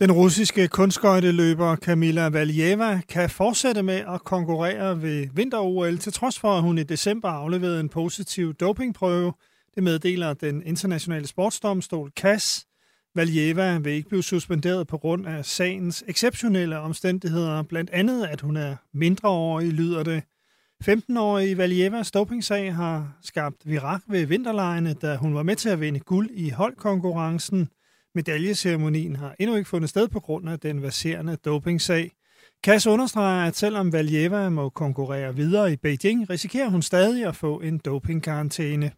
Den russiske kunstskøjteløber Kamila Valieva kan fortsætte med at konkurrere ved vinter-OL, til trods for, at hun i december afleverede en positiv dopingprøve. Det meddeler den internationale sportsdomstol CAS. Valieva vil ikke blive suspenderet på grund af sagens exceptionelle omstændigheder, blandt andet at hun er mindreårig, lyder det. 15-årige Valievas dopingsag har skabt virak ved vinterlejene, da hun var med til at vinde guld i holdkonkurrencen. Medaljeceremonien har endnu ikke fundet sted på grund af den verserende dopingsag. Kass understreger, at selvom Valjeva må konkurrere videre i Beijing, risikerer hun stadig at få en dopingkarantæne.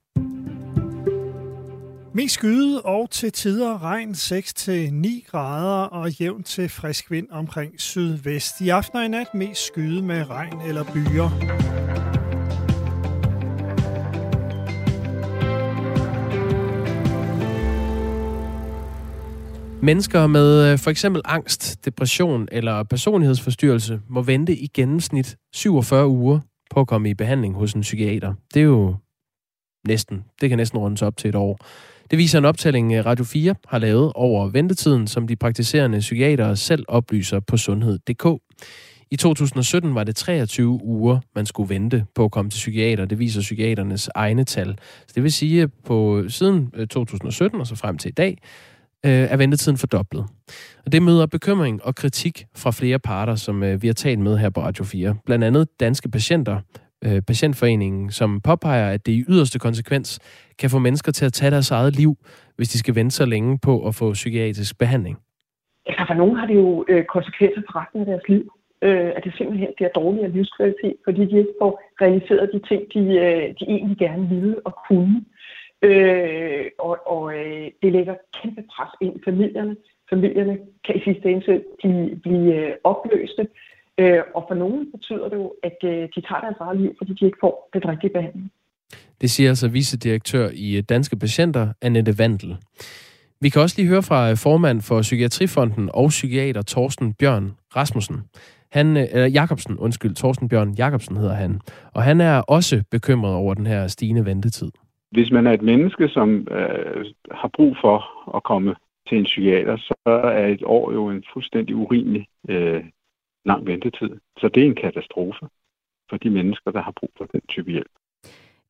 Mest skyde og til tider regn 6-9 grader og jævn til frisk vind omkring sydvest. I aften og i nat mest skyde med regn eller byer. Mennesker med øh, for eksempel angst, depression eller personlighedsforstyrrelse må vente i gennemsnit 47 uger på at komme i behandling hos en psykiater. Det er jo næsten, det kan næsten rundes op til et år. Det viser en optælling, øh, Radio 4 har lavet over ventetiden, som de praktiserende psykiatere selv oplyser på sundhed.dk. I 2017 var det 23 uger, man skulle vente på at komme til psykiater. Det viser psykiaternes egne tal. Så det vil sige, at på siden øh, 2017 og så frem til i dag, Øh, er ventetiden fordoblet. Og det møder bekymring og kritik fra flere parter, som øh, vi har talt med her på Radio 4. Blandt andet Danske Patienter, øh, Patientforeningen, som påpeger, at det i yderste konsekvens kan få mennesker til at tage deres eget liv, hvis de skal vente så længe på at få psykiatrisk behandling. Ja, for nogen har det jo konsekvenser for resten af deres liv øh, at det simpelthen bliver dårligere livskvalitet, fordi de ikke får realiseret de ting, de, øh, de egentlig gerne ville og kunne. Øh, og og øh, det lægger kæmpe pres ind i familierne. Familierne kan i sidste ende blive, blive øh, opløste. Øh, og for nogen betyder det jo, at øh, de tager deres eget liv, fordi de ikke får den rigtige behandling. Det siger altså vicedirektør i øh, Danske Patienter, Annette Vandel. Vi kan også lige høre fra øh, formand for Psykiatrifonden og psykiater Torsten Bjørn Rasmussen. Han, øh, eller Jakobsen, undskyld, Torsten Bjørn Jakobsen hedder han. Og han er også bekymret over den her stigende ventetid. Hvis man er et menneske, som øh, har brug for at komme til en psykiater, så er et år jo en fuldstændig urimelig øh, lang ventetid. Så det er en katastrofe for de mennesker, der har brug for den type hjælp.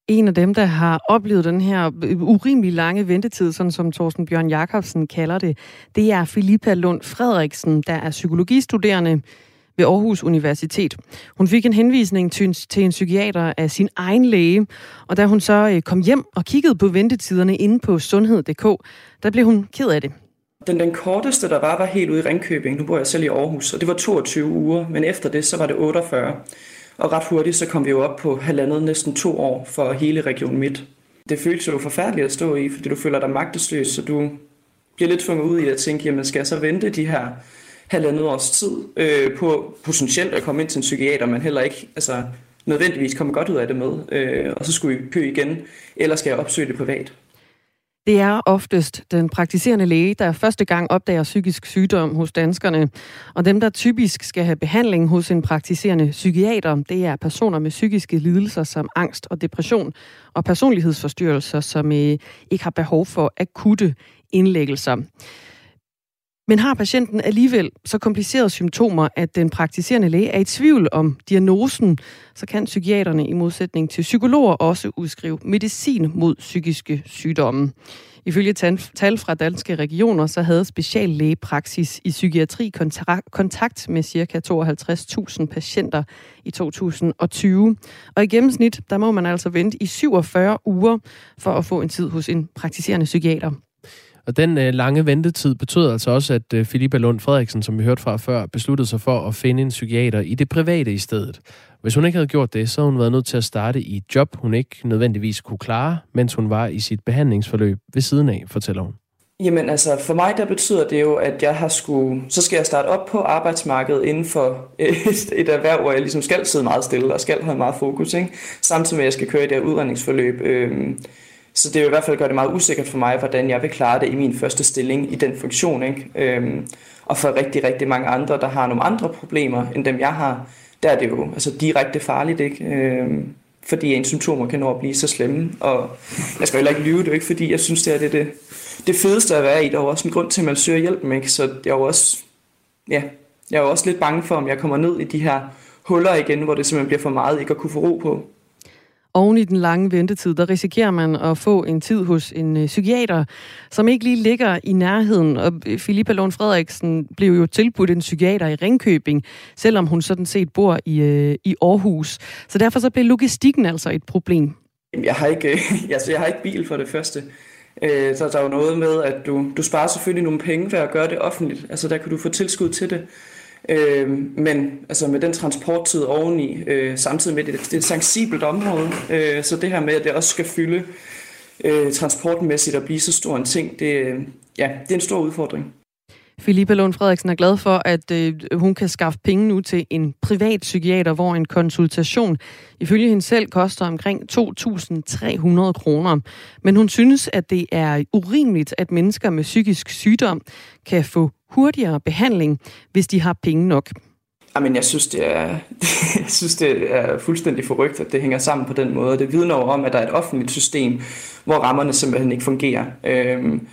En af dem, der har oplevet den her øh, urimelig lange ventetid, sådan som Thorsten Bjørn Jakobsen kalder det, det er Filippa Lund Frederiksen, der er psykologistuderende ved Aarhus Universitet. Hun fik en henvisning til en, til en psykiater af sin egen læge, og da hun så øh, kom hjem og kiggede på ventetiderne inde på sundhed.dk, der blev hun ked af det. Den, den korteste, der var, var helt ude i Ringkøbing. Nu bor jeg selv i Aarhus, og det var 22 uger, men efter det, så var det 48. Og ret hurtigt, så kom vi jo op på halvandet, næsten to år for hele Region Midt. Det føles jo forfærdeligt at stå i, fordi du føler dig magtesløs, så du bliver lidt tvunget ud i at tænke, jamen skal jeg så vente de her halvandet års tid øh, på potentielt at komme ind til en psykiater, men heller ikke altså, nødvendigvis komme godt ud af det med, øh, og så skulle vi kø igen, eller skal jeg opsøge det privat? Det er oftest den praktiserende læge, der første gang opdager psykisk sygdom hos danskerne. Og dem, der typisk skal have behandling hos en praktiserende psykiater, det er personer med psykiske lidelser som angst og depression og personlighedsforstyrrelser, som øh, ikke har behov for akutte indlæggelser. Men har patienten alligevel så komplicerede symptomer, at den praktiserende læge er i tvivl om diagnosen, så kan psykiaterne i modsætning til psykologer også udskrive medicin mod psykiske sygdomme. Ifølge tal fra danske regioner, så havde speciallægepraksis i psykiatri kontakt med ca. 52.000 patienter i 2020. Og i gennemsnit, der må man altså vente i 47 uger for at få en tid hos en praktiserende psykiater. Og den øh, lange ventetid betød altså også, at øh, Filippa Lund Frederiksen, som vi hørte fra før, besluttede sig for at finde en psykiater i det private i stedet. Hvis hun ikke havde gjort det, så havde hun været nødt til at starte i et job, hun ikke nødvendigvis kunne klare, mens hun var i sit behandlingsforløb ved siden af, fortæller hun. Jamen altså, for mig der betyder det jo, at jeg har skulle, så skal jeg starte op på arbejdsmarkedet inden for et, øh, et erhverv, hvor jeg ligesom skal sidde meget stille og skal have meget fokus, ikke? samtidig med at jeg skal køre i det her udredningsforløb. Øh, så det vil i hvert fald gøre det meget usikkert for mig, hvordan jeg vil klare det i min første stilling i den funktion. Ikke? Øhm, og for rigtig, rigtig mange andre, der har nogle andre problemer end dem, jeg har, der er det jo altså, direkte farligt. Ikke? Øhm, fordi ens symptomer kan nå at blive så slemme. Og jeg skal heller ikke lyve, det er ikke fordi, jeg synes, det er det, det, det fedeste at være i. Der er jo også en grund til, at man søger hjælp. Ikke? Så jeg er jo også, ja, jeg er jo også lidt bange for, om jeg kommer ned i de her huller igen, hvor det simpelthen bliver for meget ikke at kunne få ro på oven i den lange ventetid, der risikerer man at få en tid hos en øh, psykiater, som ikke lige ligger i nærheden. Og øh, Filippa Lund Frederiksen blev jo tilbudt en psykiater i Ringkøbing, selvom hun sådan set bor i, øh, i Aarhus. Så derfor så blev logistikken altså et problem. Jeg har ikke, øh, altså jeg har ikke bil for det første. Så der er jo noget med, at du, du sparer selvfølgelig nogle penge ved at gøre det offentligt. Altså der kan du få tilskud til det. Øh, men altså med den transporttid oveni, øh, samtidig med, det, det er et sensibelt område, øh, så det her med, at det også skal fylde øh, transportmæssigt og blive så stor en ting, det, øh, ja, det er en stor udfordring. Filippa Lund Frederiksen er glad for, at øh, hun kan skaffe penge nu til en privat psykiater, hvor en konsultation ifølge hende selv koster omkring 2.300 kroner. Men hun synes, at det er urimeligt, at mennesker med psykisk sygdom kan få hurtigere behandling, hvis de har penge nok. Jamen, jeg synes, det er, jeg synes, det er fuldstændig forrygt, at det hænger sammen på den måde. Det vidner om, at der er et offentligt system, hvor rammerne simpelthen ikke fungerer. Øhm,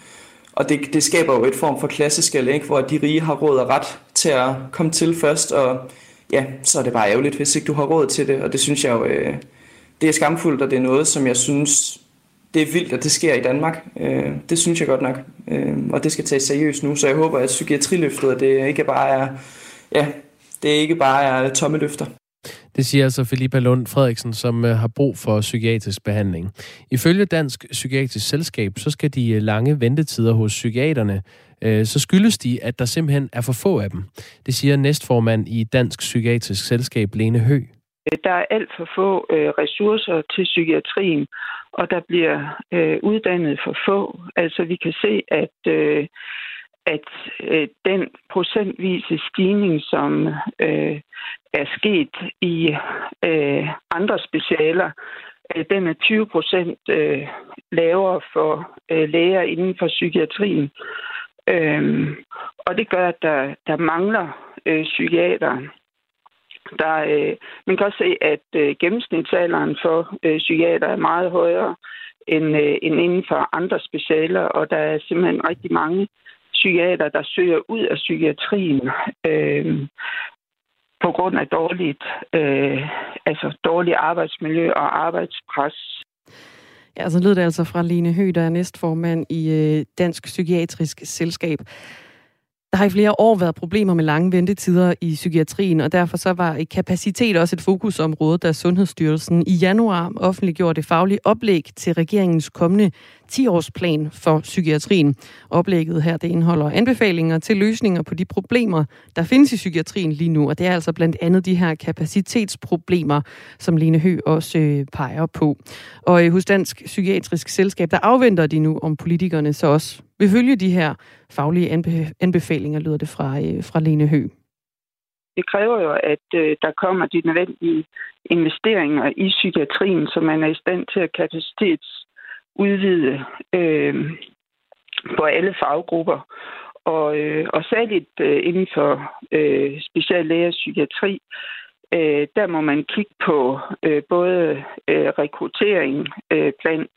og det, det skaber jo et form for klasseskæld, ikke? hvor de rige har råd og ret til at komme til først, og ja, så er det bare ærgerligt, hvis ikke du har råd til det, og det synes jeg jo, øh, det er skamfuldt, og det er noget, som jeg synes det er vildt, at det sker i Danmark. Øh, det synes jeg godt nok, øh, og det skal tages seriøst nu, så jeg håber, at psykiatriløftet, det ikke bare er, ja, det ikke bare er tomme løfter. Det siger altså Filippa Lund Frederiksen, som øh, har brug for psykiatrisk behandling. Ifølge Dansk Psykiatrisk Selskab, så skal de øh, lange ventetider hos psykiaterne, øh, så skyldes de, at der simpelthen er for få af dem. Det siger næstformand i Dansk Psykiatrisk Selskab, Lene Hø. Der er alt for få ressourcer til psykiatrien, og der bliver øh, uddannet for få. Altså vi kan se, at øh, at øh, den procentvise stigning, som øh, er sket i øh, andre specialer, øh, den er 20 procent øh, lavere for øh, læger inden for psykiatrien. Øh, og det gør, at der, der mangler øh, psykiater. Der, øh, man kan også se, at øh, gennemsnitsalderen for øh, psykiater er meget højere end, øh, end inden for andre specialer, og der er simpelthen rigtig mange psykiater, der søger ud af psykiatrien øh, på grund af dårligt, øh, altså dårligt arbejdsmiljø og arbejdspres. Ja, så lød det altså fra Line Høgh, der er næstformand i øh, Dansk Psykiatrisk Selskab. Der har i flere år været problemer med lange ventetider i psykiatrien, og derfor så var kapacitet også et fokusområde, da Sundhedsstyrelsen i januar offentliggjorde det faglige oplæg til regeringens kommende 10-årsplan for psykiatrien. Oplægget her det indeholder anbefalinger til løsninger på de problemer, der findes i psykiatrien lige nu, og det er altså blandt andet de her kapacitetsproblemer, som Lene Hø også øh, peger på. Og øh, hos Dansk Psykiatrisk Selskab, der afventer de nu, om politikerne så også vil følge de her faglige anbefalinger, lyder det fra, øh, fra Lene Hø. Det kræver jo, at øh, der kommer de nødvendige investeringer i psykiatrien, så man er i stand til at kapacitetsudvide øh, på alle faggrupper. Og, øh, og særligt øh, inden for øh, speciallæger psykiatri, øh, der må man kigge på øh, både øh, rekruttering øh, blandt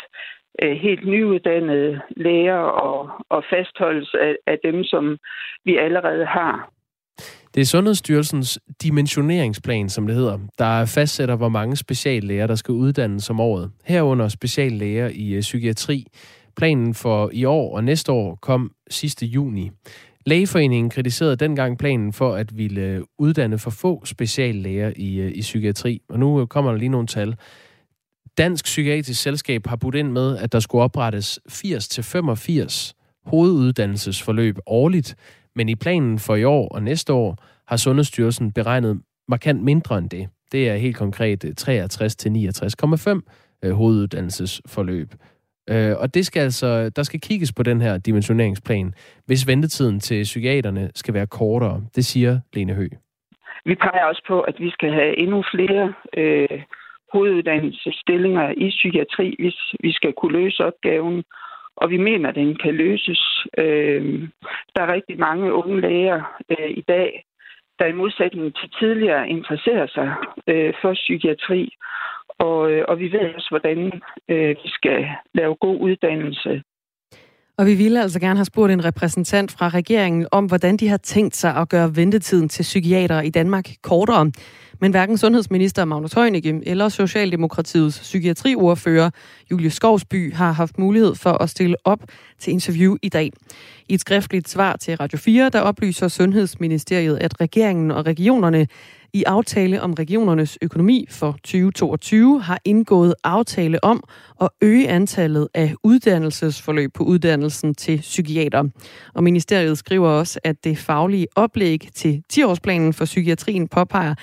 Øh, helt nyuddannede læger og, og fastholdelse af, af dem, som vi allerede har. Det er Sundhedsstyrelsens dimensioneringsplan, som det hedder, der fastsætter, hvor mange speciallæger, der skal uddannes om året. Herunder speciallæger i øh, psykiatri. Planen for i år og næste år kom sidste juni. Lægeforeningen kritiserede dengang planen for at ville øh, uddanne for få speciallæger i, øh, i psykiatri. Og nu kommer der lige nogle tal. Dansk Psykiatrisk Selskab har budt ind med, at der skulle oprettes 80-85 hoveduddannelsesforløb årligt, men i planen for i år og næste år har Sundhedsstyrelsen beregnet markant mindre end det. Det er helt konkret øh, 63-69,5 øh, hoveduddannelsesforløb. Øh, og det skal altså, der skal kigges på den her dimensioneringsplan, hvis ventetiden til psykiaterne skal være kortere. Det siger Lene Hø. Vi peger også på, at vi skal have endnu flere øh, hoveduddannelsesstillinger i psykiatri, hvis vi skal kunne løse opgaven. Og vi mener, at den kan løses. Øh, der er rigtig mange unge læger øh, i dag, der i modsætning til tidligere interesserer sig øh, for psykiatri. Og, øh, og vi ved også, hvordan øh, vi skal lave god uddannelse og vi ville altså gerne have spurgt en repræsentant fra regeringen om, hvordan de har tænkt sig at gøre ventetiden til psykiater i Danmark kortere. Men hverken sundhedsminister Magnus Heunicke eller Socialdemokratiets psykiatriordfører Julie Skovsby har haft mulighed for at stille op til interview i dag. I et skriftligt svar til Radio 4, der oplyser Sundhedsministeriet, at regeringen og regionerne i aftale om regionernes økonomi for 2022 har indgået aftale om at øge antallet af uddannelsesforløb på uddannelsen til psykiater. Og ministeriet skriver også, at det faglige oplæg til 10-årsplanen for psykiatrien påpeger,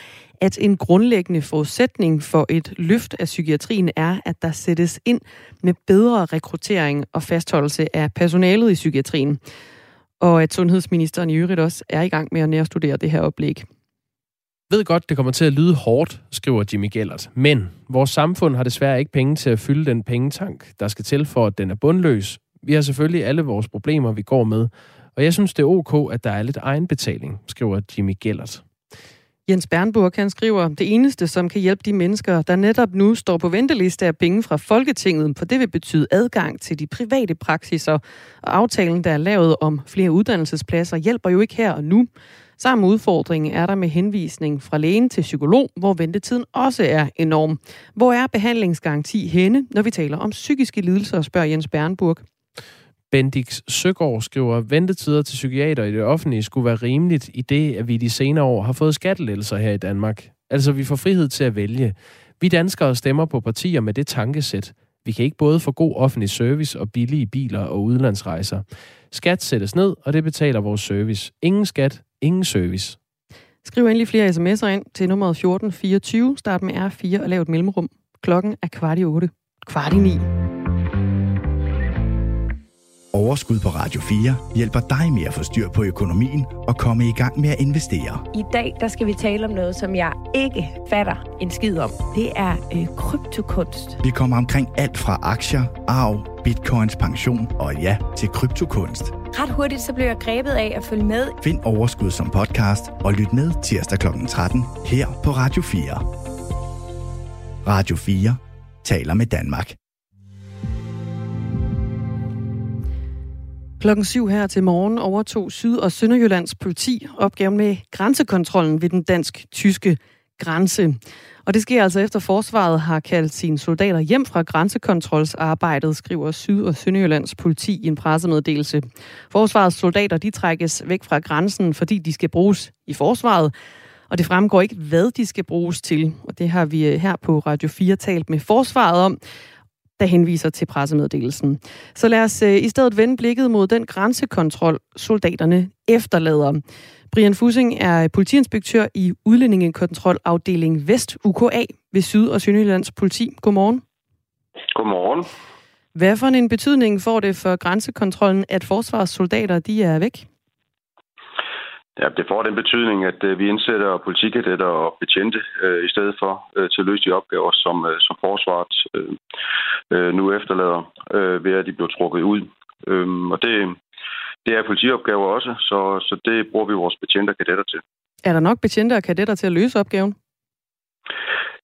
at en grundlæggende forudsætning for et løft af psykiatrien er, at der sættes ind med bedre rekruttering og fastholdelse af personalet i psykiatrien. Og at sundhedsministeren i øvrigt også er i gang med at nærstudere det her oplæg ved godt, det kommer til at lyde hårdt, skriver Jimmy Gellert. Men vores samfund har desværre ikke penge til at fylde den pengetank, der skal til for, at den er bundløs. Vi har selvfølgelig alle vores problemer, vi går med. Og jeg synes, det er ok, at der er lidt egenbetaling, skriver Jimmy Gellert. Jens Bernburg, han skriver, det eneste, som kan hjælpe de mennesker, der netop nu står på venteliste, af penge fra Folketinget, for det vil betyde adgang til de private praksiser. Og aftalen, der er lavet om flere uddannelsespladser, hjælper jo ikke her og nu. Samme udfordring er der med henvisning fra lægen til psykolog, hvor ventetiden også er enorm. Hvor er behandlingsgaranti henne, når vi taler om psykiske lidelser, spørger Jens Bernburg. Bendix Søgaard skriver, at ventetider til psykiater i det offentlige skulle være rimeligt i det, at vi de senere år har fået skattelettelser her i Danmark. Altså, vi får frihed til at vælge. Vi danskere stemmer på partier med det tankesæt. Vi kan ikke både få god offentlig service og billige biler og udlandsrejser. Skat sættes ned, og det betaler vores service. Ingen skat, ingen service. Skriv endelig flere sms'er ind til nummeret 1424. Start med R4 og lav et mellemrum. Klokken er kvart i 8. Kvart i 9. Overskud på Radio 4 hjælper dig med at få styr på økonomien og komme i gang med at investere. I dag der skal vi tale om noget, som jeg ikke fatter en skid om. Det er øh, kryptokunst. Vi kommer omkring alt fra aktier, arv, bitcoins, pension og ja, til kryptokunst. Ret hurtigt så blev jeg grebet af at følge med. Find Overskud som podcast og lyt med tirsdag kl. 13 her på Radio 4. Radio 4 taler med Danmark. Klokken syv her til morgen overtog Syd- og Sønderjyllands politi opgaven med grænsekontrollen ved den dansk-tyske grænse. Og det sker altså efter forsvaret har kaldt sine soldater hjem fra grænsekontrolsarbejdet, skriver Syd- og Sønderjyllands politi i en pressemeddelelse. Forsvarets soldater de trækkes væk fra grænsen, fordi de skal bruges i forsvaret. Og det fremgår ikke, hvad de skal bruges til. Og det har vi øh, her på Radio 4 talt med forsvaret om der henviser til pressemeddelelsen. Så lad os øh, i stedet vende blikket mod den grænsekontrol, soldaterne efterlader. Brian Fusing er politiinspektør i udlændingekontrolafdeling Vest UKA ved Syd- og Sønderjyllands politi. Godmorgen. Godmorgen. Hvad for en betydning får det for grænsekontrollen, at forsvarssoldater de er væk? Ja, det får den betydning, at øh, vi indsætter politikadetter og betjente øh, i stedet for øh, til at løse de opgaver, som, øh, som forsvaret øh, øh, nu efterlader, øh, ved at de bliver trukket ud. Øh, og det, det er politiopgaver også, så, så det bruger vi vores betjente og kadetter til. Er der nok betjente og kadetter til at løse opgaven?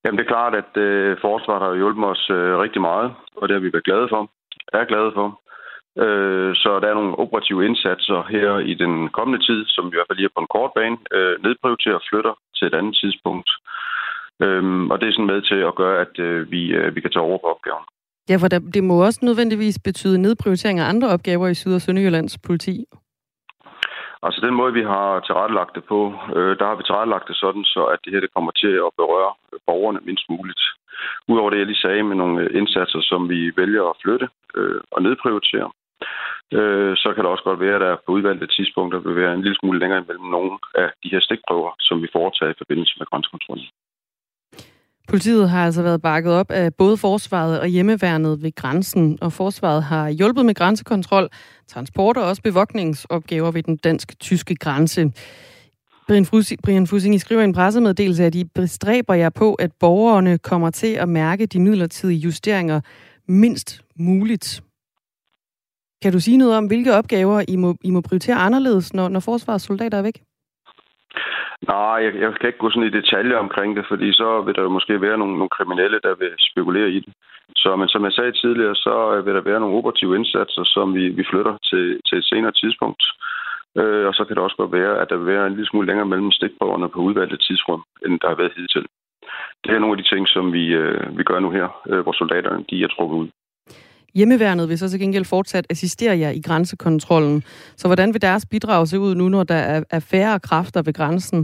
Jamen det er klart, at øh, forsvaret har hjulpet os øh, rigtig meget, og det har vi været glade for. Er glade for. Øh, så der er nogle operative indsatser her i den kommende tid, som i hvert fald lige er på en kort bane, øh, nedprioriterer og flytter til et andet tidspunkt. Øhm, og det er sådan med til at gøre, at øh, vi, øh, vi kan tage over på opgaven. Ja, for der, det må også nødvendigvis betyde nedprioritering af andre opgaver i Syd- og Sønderjyllands politi. Altså den måde, vi har tilrettelagt det på, øh, der har vi tilrettelagt det sådan, så at det her det kommer til at berøre borgerne mindst muligt. Udover det, jeg lige sagde med nogle indsatser, som vi vælger at flytte øh, og nedprioritere, øh, så kan det også godt være, at der på udvalgte tidspunkter vil være en lille smule længere imellem nogle af de her stikprøver, som vi foretager i forbindelse med grænsekontrollen. Politiet har altså været bakket op af både forsvaret og hjemmeværnet ved grænsen, og forsvaret har hjulpet med grænsekontrol, transport og også bevogtningsopgaver ved den dansk-tyske grænse. Brian Fussing, I skriver i en pressemeddelelse, at I bestræber jer på, at borgerne kommer til at mærke de midlertidige justeringer mindst muligt. Kan du sige noget om, hvilke opgaver I må, I må prioritere anderledes, når, når forsvarets soldater er væk? Nej, jeg, jeg kan ikke gå sådan i detaljer omkring det, fordi så vil der jo måske være nogle, nogle kriminelle, der vil spekulere i det. Så, men som jeg sagde tidligere, så øh, vil der være nogle operative indsatser, som vi, vi flytter til, til et senere tidspunkt. Øh, og så kan det også godt være, at der vil være en lille smule længere mellem stikprøverne på udvalgte tidsrum, end der har været hidtil. Det er nogle af de ting, som vi, øh, vi gør nu her, øh, hvor soldaterne de er trukket ud. Hjemmeværnet vil så til gengæld fortsat assistere jer i grænsekontrollen. Så hvordan vil deres bidrag se ud nu, når der er, færre kræfter ved grænsen?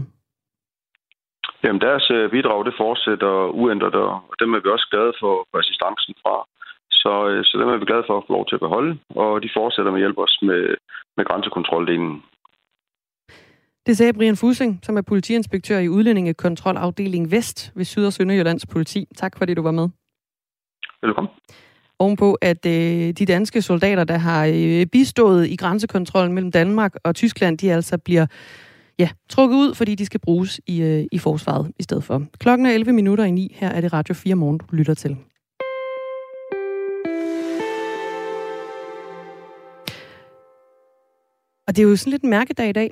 Jamen deres bidrag, det fortsætter uændret, og dem er vi også glade for, for assistancen fra. Så, så dem er vi glade for at få lov til at beholde, og de fortsætter med at hjælpe os med, med grænsekontroldelen. Det sagde Brian Fusing, som er politiinspektør i Udlændingekontrolafdeling Vest ved Syd- og Sønderjyllands politi. Tak fordi du var med. Velkommen ovenpå, at øh, de danske soldater, der har øh, bistået i grænsekontrollen mellem Danmark og Tyskland, de altså bliver ja, trukket ud, fordi de skal bruges i, øh, i forsvaret i stedet for. Klokken er 11 minutter i 9. Her er det Radio 4 morgen, du lytter til. Og det er jo sådan lidt en mærkedag i dag.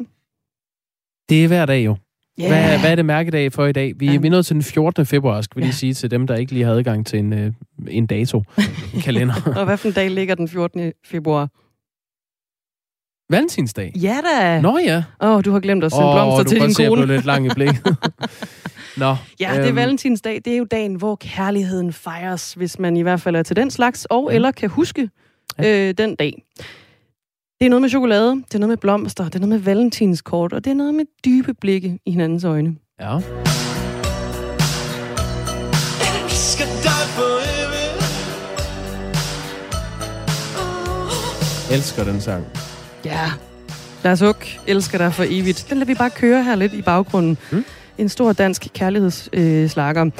Det er hver dag jo. Yeah. Hvad, hvad er det mærkedag for i dag? Vi, ja. vi er nået til den 14. februar, skal vi lige sige til dem, der ikke lige har adgang til en, øh, en dato i kalender. og hvad for en dag ligger den 14. februar? Valentinsdag? Ja da. Nå ja. Åh, oh, du har glemt at sende Åh, blomster du til kan din godt se, jeg kone. blev lidt lang i blikket. Nå. Ja, det er øhm, valentinsdag. Det er jo dagen, hvor kærligheden fejres, hvis man i hvert fald er til den slags, og eller kan huske øh, den dag. Det er noget med chokolade, det er noget med blomster, det er noget med valentinskort, og det er noget med dybe blikke i hinandens øjne. Ja. Elsker den sang. Ja. Lars Huck elsker dig for evigt. Den lader vi bare køre her lidt i baggrunden. Mm. En stor dansk kærlighedsslager. Øh,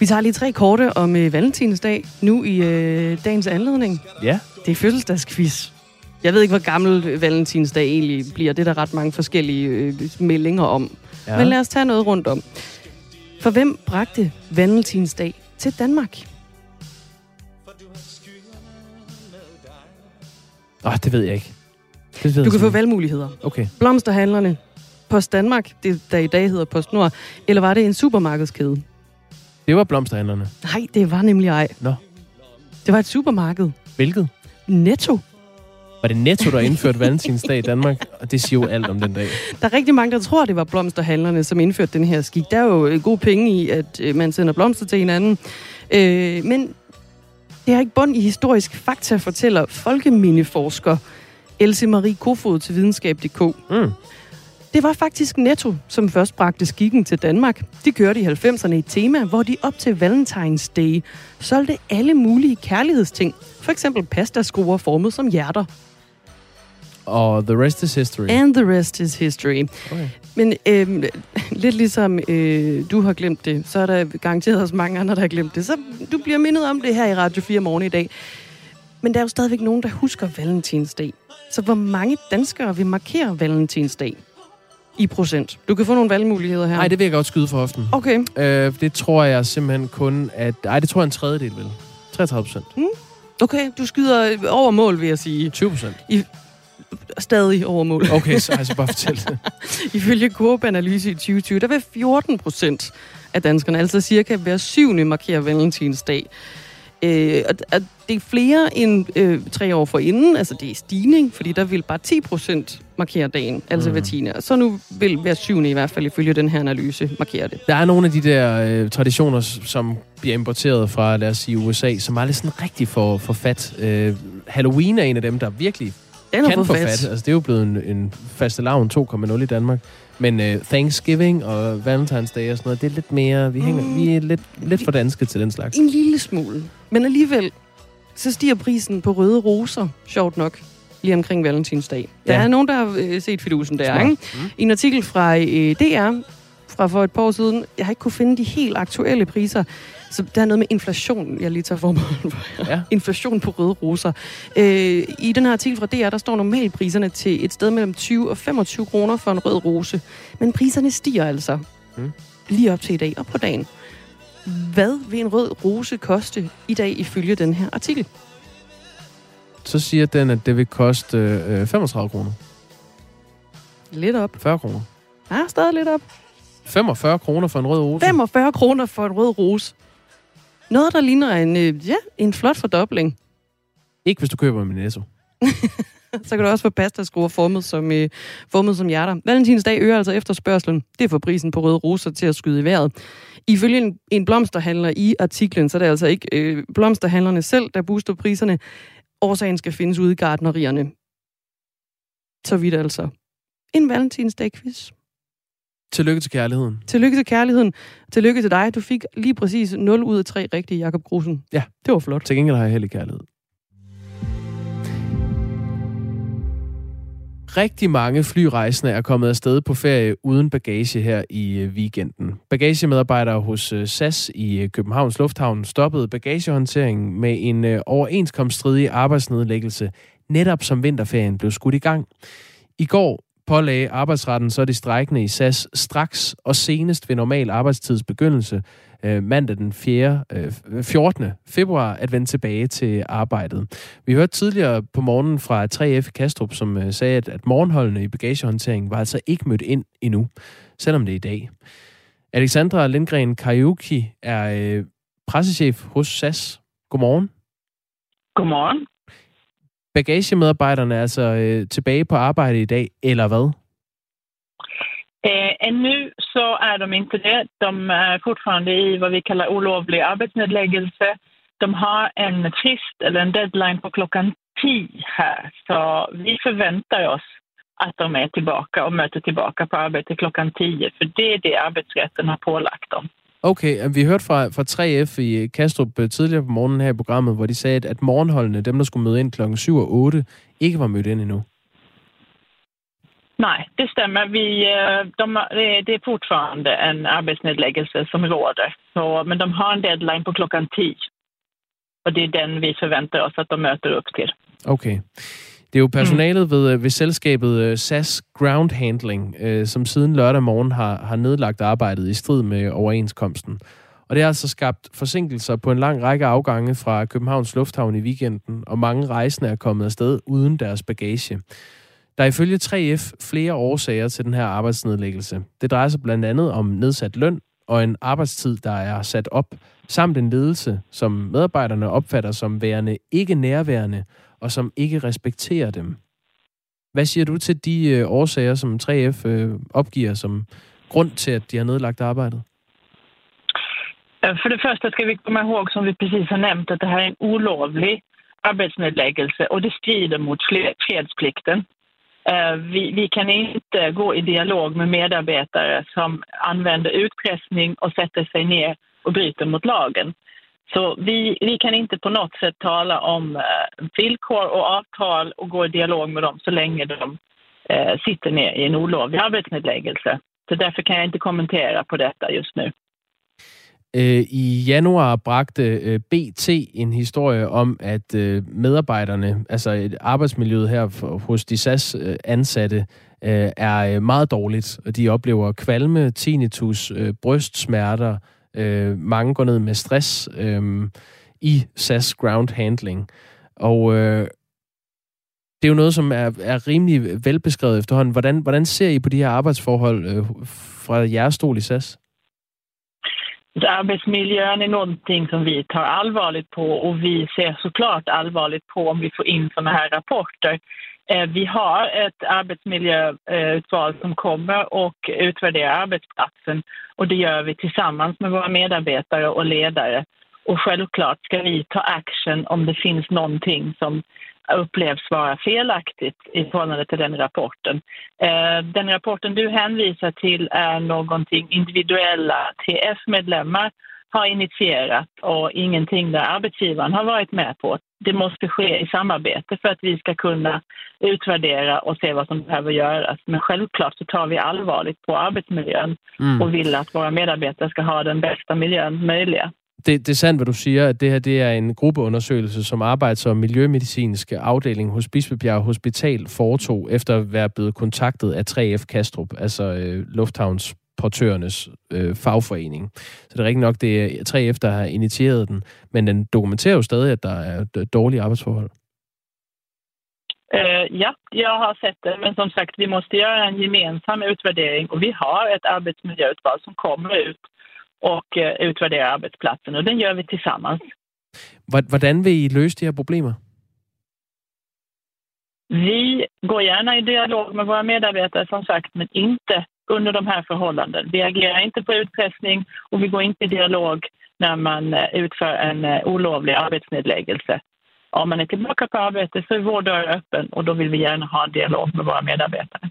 vi tager lige tre korte om øh, valentinsdag nu i øh, dagens anledning. Ja. Det er fødselsdagsquiz. Jeg ved ikke, hvor gammel valentinsdag egentlig bliver. Det er der ret mange forskellige øh, meldinger om. Ja. Men lad os tage noget rundt om. For hvem bragte valentinsdag til Danmark? Åh, det ved jeg ikke. Det ved Du jeg kan få valgmuligheder. Okay. Blomsterhandlerne, Post Danmark, det der i dag hedder Post Nord, eller var det en supermarkedskæde? Det var blomsterhandlerne. Nej, det var nemlig ej. Nå. Det var et supermarked. Hvilket? Netto. Var det Netto, der indførte valentinsdag i Danmark? Og det siger jo alt om den dag. Der er rigtig mange, der tror, det var blomsterhandlerne, som indførte den her skik. Der er jo øh, gode penge i, at øh, man sender blomster til hinanden. Øh, men det har ikke bund i historisk fakta, fortæller folkemindeforsker Else Marie Kofod til videnskab.dk. Mm. Det var faktisk Netto, som først bragte skikken til Danmark. De kørte i 90'erne et tema, hvor de op til Valentine's Day solgte alle mulige kærlighedsting. For eksempel pastaskruer formet som hjerter. Og the rest is history. And the rest is history. Okay. Men øhm, lidt ligesom øh, du har glemt det, så er der garanteret også mange andre, der har glemt det. Så du bliver mindet om det her i Radio 4 morgen i dag. Men der er jo stadigvæk nogen, der husker Valentinsdag. Så hvor mange danskere vil markere Valentinsdag i procent? Du kan få nogle valgmuligheder her. Nej, det vil jeg godt skyde for hoften. Okay. Øh, det tror jeg simpelthen kun, at... Ej, det tror jeg en tredjedel vil. 33 procent. Mm. Okay, du skyder over mål, vil jeg sige. 20 procent. I, stadig over mål. Okay, så har jeg så bare fortalt det. Ifølge Coop Analyse i 2020, der vil 14 procent af danskerne, altså cirka hver syvende, markere Valentinsdag. Øh, og, og det er flere end øh, tre år forinden, altså det er stigning, fordi der vil bare 10 procent markere dagen, altså mm. hver tiende. Og så nu vil hver syvende i hvert fald ifølge den her analyse markere det. Der er nogle af de der øh, traditioner, som bliver importeret fra, lad os sige, USA, som aldrig sådan rigtig får, får fat. Øh, Halloween er en af dem, der virkelig Den kan få fat. fat. Altså, det er jo blevet en, en faste lavn 2,0 i Danmark. Men øh, Thanksgiving og Valentine's Day og sådan noget, det er lidt mere... Vi, hænger, vi er lidt, lidt for danske til den slags. En lille smule. Men alligevel, så stiger prisen på røde roser, sjovt nok, lige omkring Valentinsdag. Der Ja. er nogen, der har øh, set fidusen der, Smart. ikke? I en artikel fra øh, DR fra for et par år siden, jeg har ikke kunne finde de helt aktuelle priser, så der er noget med inflation, jeg lige tager for. Ja. Inflation på røde roser. Øh, I den her artikel fra DR, der står normalpriserne til et sted mellem 20 og 25 kroner for en rød rose. Men priserne stiger altså. Mm. Lige op til i dag og på dagen. Hvad vil en rød rose koste i dag ifølge den her artikel? Så siger den, at det vil koste øh, 35 kroner. Lidt op. 40 kroner. Ja, stadig lidt op. 45 kroner for en rød rose. 45 kroner for en rød rose. Noget, der ligner en, øh, ja, en flot fordobling. Ikke hvis du køber med Netto. Så kan du også få pastaskruer formet som, øh, formet som hjerter. Valentinsdag øger altså efterspørgselen. Det får prisen på røde roser til at skyde i vejret. Ifølge en, en blomsterhandler i artiklen, så er det altså ikke øh, blomsterhandlerne selv, der booster priserne. Årsagen skal findes ude i gardnerierne. Så vidt altså. En valentinsdag-quiz. Tillykke til kærligheden. Tillykke til kærligheden. Tillykke til dig. Du fik lige præcis 0 ud af 3 rigtige, Jakob Grusen. Ja. Det var flot. Til gengæld har jeg heldig kærlighed. Rigtig mange flyrejsende er kommet afsted på ferie uden bagage her i øh, weekenden. Bagagemedarbejdere hos øh, SAS i øh, Københavns Lufthavn stoppede bagagehåndteringen med en overenskomststridig arbejdsnedlæggelse, netop som vinterferien blev skudt i gang. I går pålagde arbejdsretten så de strækkende i SAS straks og senest ved normal arbejdstids begyndelse øh, mandag den 4., øh, 14. februar at vende tilbage til arbejdet. Vi hørte tidligere på morgenen fra 3F Kastrup, som øh, sagde, at, at morgenholdene i bagagehåndteringen var altså ikke mødt ind endnu, selvom det er i dag. Alexandra Lindgren Kariuki er øh, pressechef hos SAS. Godmorgen. Godmorgen bagagemedarbejderne altså øh, tilbage på arbejde i dag, eller hvad? Øh, eh, ännu så är de inte det. De är fortfarande i vad vi kallar olovlig arbetsnedläggelse. De har en frist eller en deadline på klockan 10 här. Så vi förväntar oss att de är tillbaka och möter tillbaka på arbete klockan 10. För det är det arbetsrätten har pålagt dem. Okay, vi hørte fra, fra 3F i Kastrup øh, tidligere på morgenen her i programmet, hvor de sagde, at morgenholdene, dem der skulle møde ind klokken 7 og 8, ikke var mødt ind endnu. Nej, det stämmer. Vi, eh, de, det är fortfarande en arbetsnedläggelse som råder. Så, men de har en deadline på klockan 10. Og det er den, vi forventer os, at de møter op til. Okay. Det er jo personalet mm. ved, øh, ved selskabet øh, SAS Ground Handling, øh, som siden lørdag morgen har, har nedlagt arbejdet i strid med overenskomsten. Og det har altså skabt forsinkelser på en lang række afgange fra Københavns Lufthavn i weekenden, og mange rejsende er kommet afsted uden deres bagage. Der er ifølge 3F flere årsager til den her arbejdsnedlæggelse. Det drejer sig blandt andet om nedsat løn og en arbejdstid, der er sat op, samt en ledelse, som medarbejderne opfatter som værende ikke nærværende og som ikke respekterer dem. Hvad siger du til de øh, årsager, som 3F øh, opgiver som grund til, at de har nedlagt arbejdet? För det första ska vi komma ihåg, som vi precis har nämnt, att det här är en olovlig arbetsnedläggelse och det strider mot fredsplikten. Eh, vi, vi, kan inte gå i dialog med medarbetare som använder utpressning och sätter sig ner och bryter mot lagen. Så vi, vi kan inte på något sätt tala om eh, villkor och avtal och gå i dialog med dem så länge de eh, sitter ner i en olovlig arbetsnedläggelse. Så därför kan jag inte kommentera på detta just nu. Eh, I januar bragte eh, BT en historie om, at eh, medarbejderne, altså arbejdsmiljøet her hos de SAS ansatte, er meget dårligt. De oplever kvalme, tinnitus, brystsmerter, Øh, mange går ned med stress øh, i SAS ground handling. Og øh, det er jo noget, som er, er rimelig velbeskrevet efterhånden. Hvordan, hvordan ser I på de her arbejdsforhold fra jeres stol i SAS? Arbetsmiljön är någonting som vi tar allvarligt på och vi ser såklart allvarligt på om vi får in sådana här rapporter. Eh, vi har ett arbetsmiljöutval eh, som kommer och utvärderar arbetsplatsen och det gör vi tillsammans med våra medarbetare och ledare. Och självklart ska vi ta action om det finns någonting som upplevs vara felaktigt i förhållande till den rapporten. Eh, den rapporten du hänvisar till är någonting individuella TF-medlemmar har initierat och ingenting där arbetsgivaren har varit med på. Det måste ske i samarbete för att vi ska kunna utvärdera och se vad som behöver göras. Men självklart så tar vi allvarligt på arbetsmiljön mm. och vill att våra medarbetare ska ha den bästa miljön möjliga det, det er sandt, hvad du siger, at det her det er en gruppeundersøgelse, som arbejds- og miljømedicinsk afdeling hos Bispebjerg Hospital foretog, efter at være blevet kontaktet af 3F Kastrup, altså øh, lufthavnsportørernes øh, fagforening. Så det er rigtig nok, det er 3F, der har initieret den, men den dokumenterer jo stadig, at der er dårlige arbejdsforhold. Uh, ja, jag har sett det, men som sagt, vi måste göra en gemensam utvärdering och vi har ett arbetsmiljöutval som kommer ut och eh, utvärdera arbetsplatsen och den gör vi tillsammans. Hvordan vil I løse de her problemer? Vi går gärna i dialog med våra medarbetare som sagt, men inte under de här förhållanden. Vi agerar inte på utpressning och vi går inte i dialog när man eh, utför en eh, olovlig arbetsnedläggelse. Om man är tillbaka på arbete så är vår dörr öppen och då vill vi gärna ha en dialog med våra medarbetare.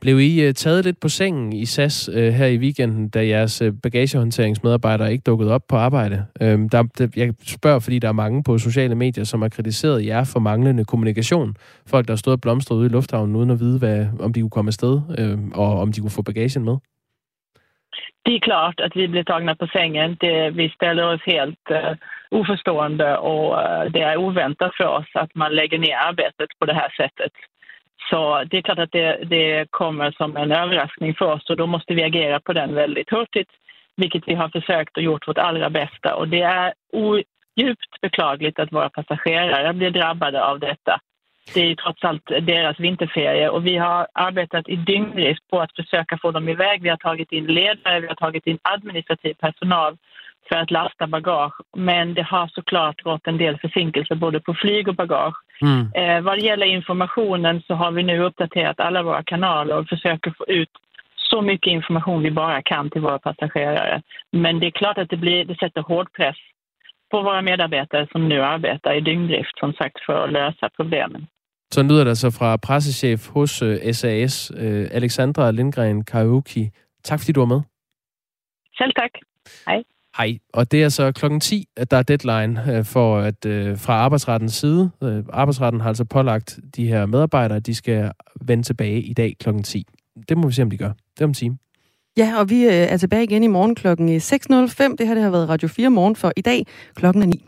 Blev I øh, taget lidt på sengen i SAS øh, her i weekenden, da jeres øh, bagagehåndteringsmedarbejdere ikke dukkede op på arbejde? Øhm, der, der, jeg spørger, fordi der er mange på sociale medier, som har kritiseret jer for manglende kommunikation. Folk, der stod og blomstret ude i lufthavnen, uden at vide, hvad, om de kunne komme afsted, uh, og om de kunne få bagagen med. Det är klart att vi blev tagna på sängen. Det, vi ställer oss helt uh, oförstående och uh, det är oväntat för oss att man lägger ner arbetet på det här sättet. Så det är klart att det, det kommer som en överraskning för oss och då måste vi agera på den väldigt hurtigt, vilket vi har försökt och gjort vårt allra bästa. Och det är djupt beklagligt att våra passagerare blir drabbade av detta. Det är ju trots allt deras vinterferie och vi har arbetat i dyngdrift på att försöka få dem iväg. Vi har tagit in ledare, vi har tagit in administrativ personal för att lasta bagage. Men det har såklart gått en del försinkelser både på flyg och bagage. Mm. Eh, vad det gäller informationen så har vi nu uppdaterat alla våra kanaler och försöker få ut så mycket information vi bara kan till våra passagerare. Men det är klart att det, blir, det sätter hård press på våra medarbetare som nu arbetar i dygndrift som sagt för att lösa problemen. Så lyder det så fra pressechef hos SAS, øh, Alexandra Lindgren Karaoke. Tak fordi du var med. Selv tak. Hej. Hej. Og det er så klokken 10, at der er deadline øh, for at øh, fra arbejdsrettens side. Øh, arbejdsretten har altså pålagt de her medarbejdere, at de skal vende tilbage i dag klokken 10. Det må vi se, om de gør. Det er om en time. Ja, og vi øh, er tilbage igen i morgen klokken øh, 6.05. Det her det har været Radio 4 morgen for i dag klokken er 9.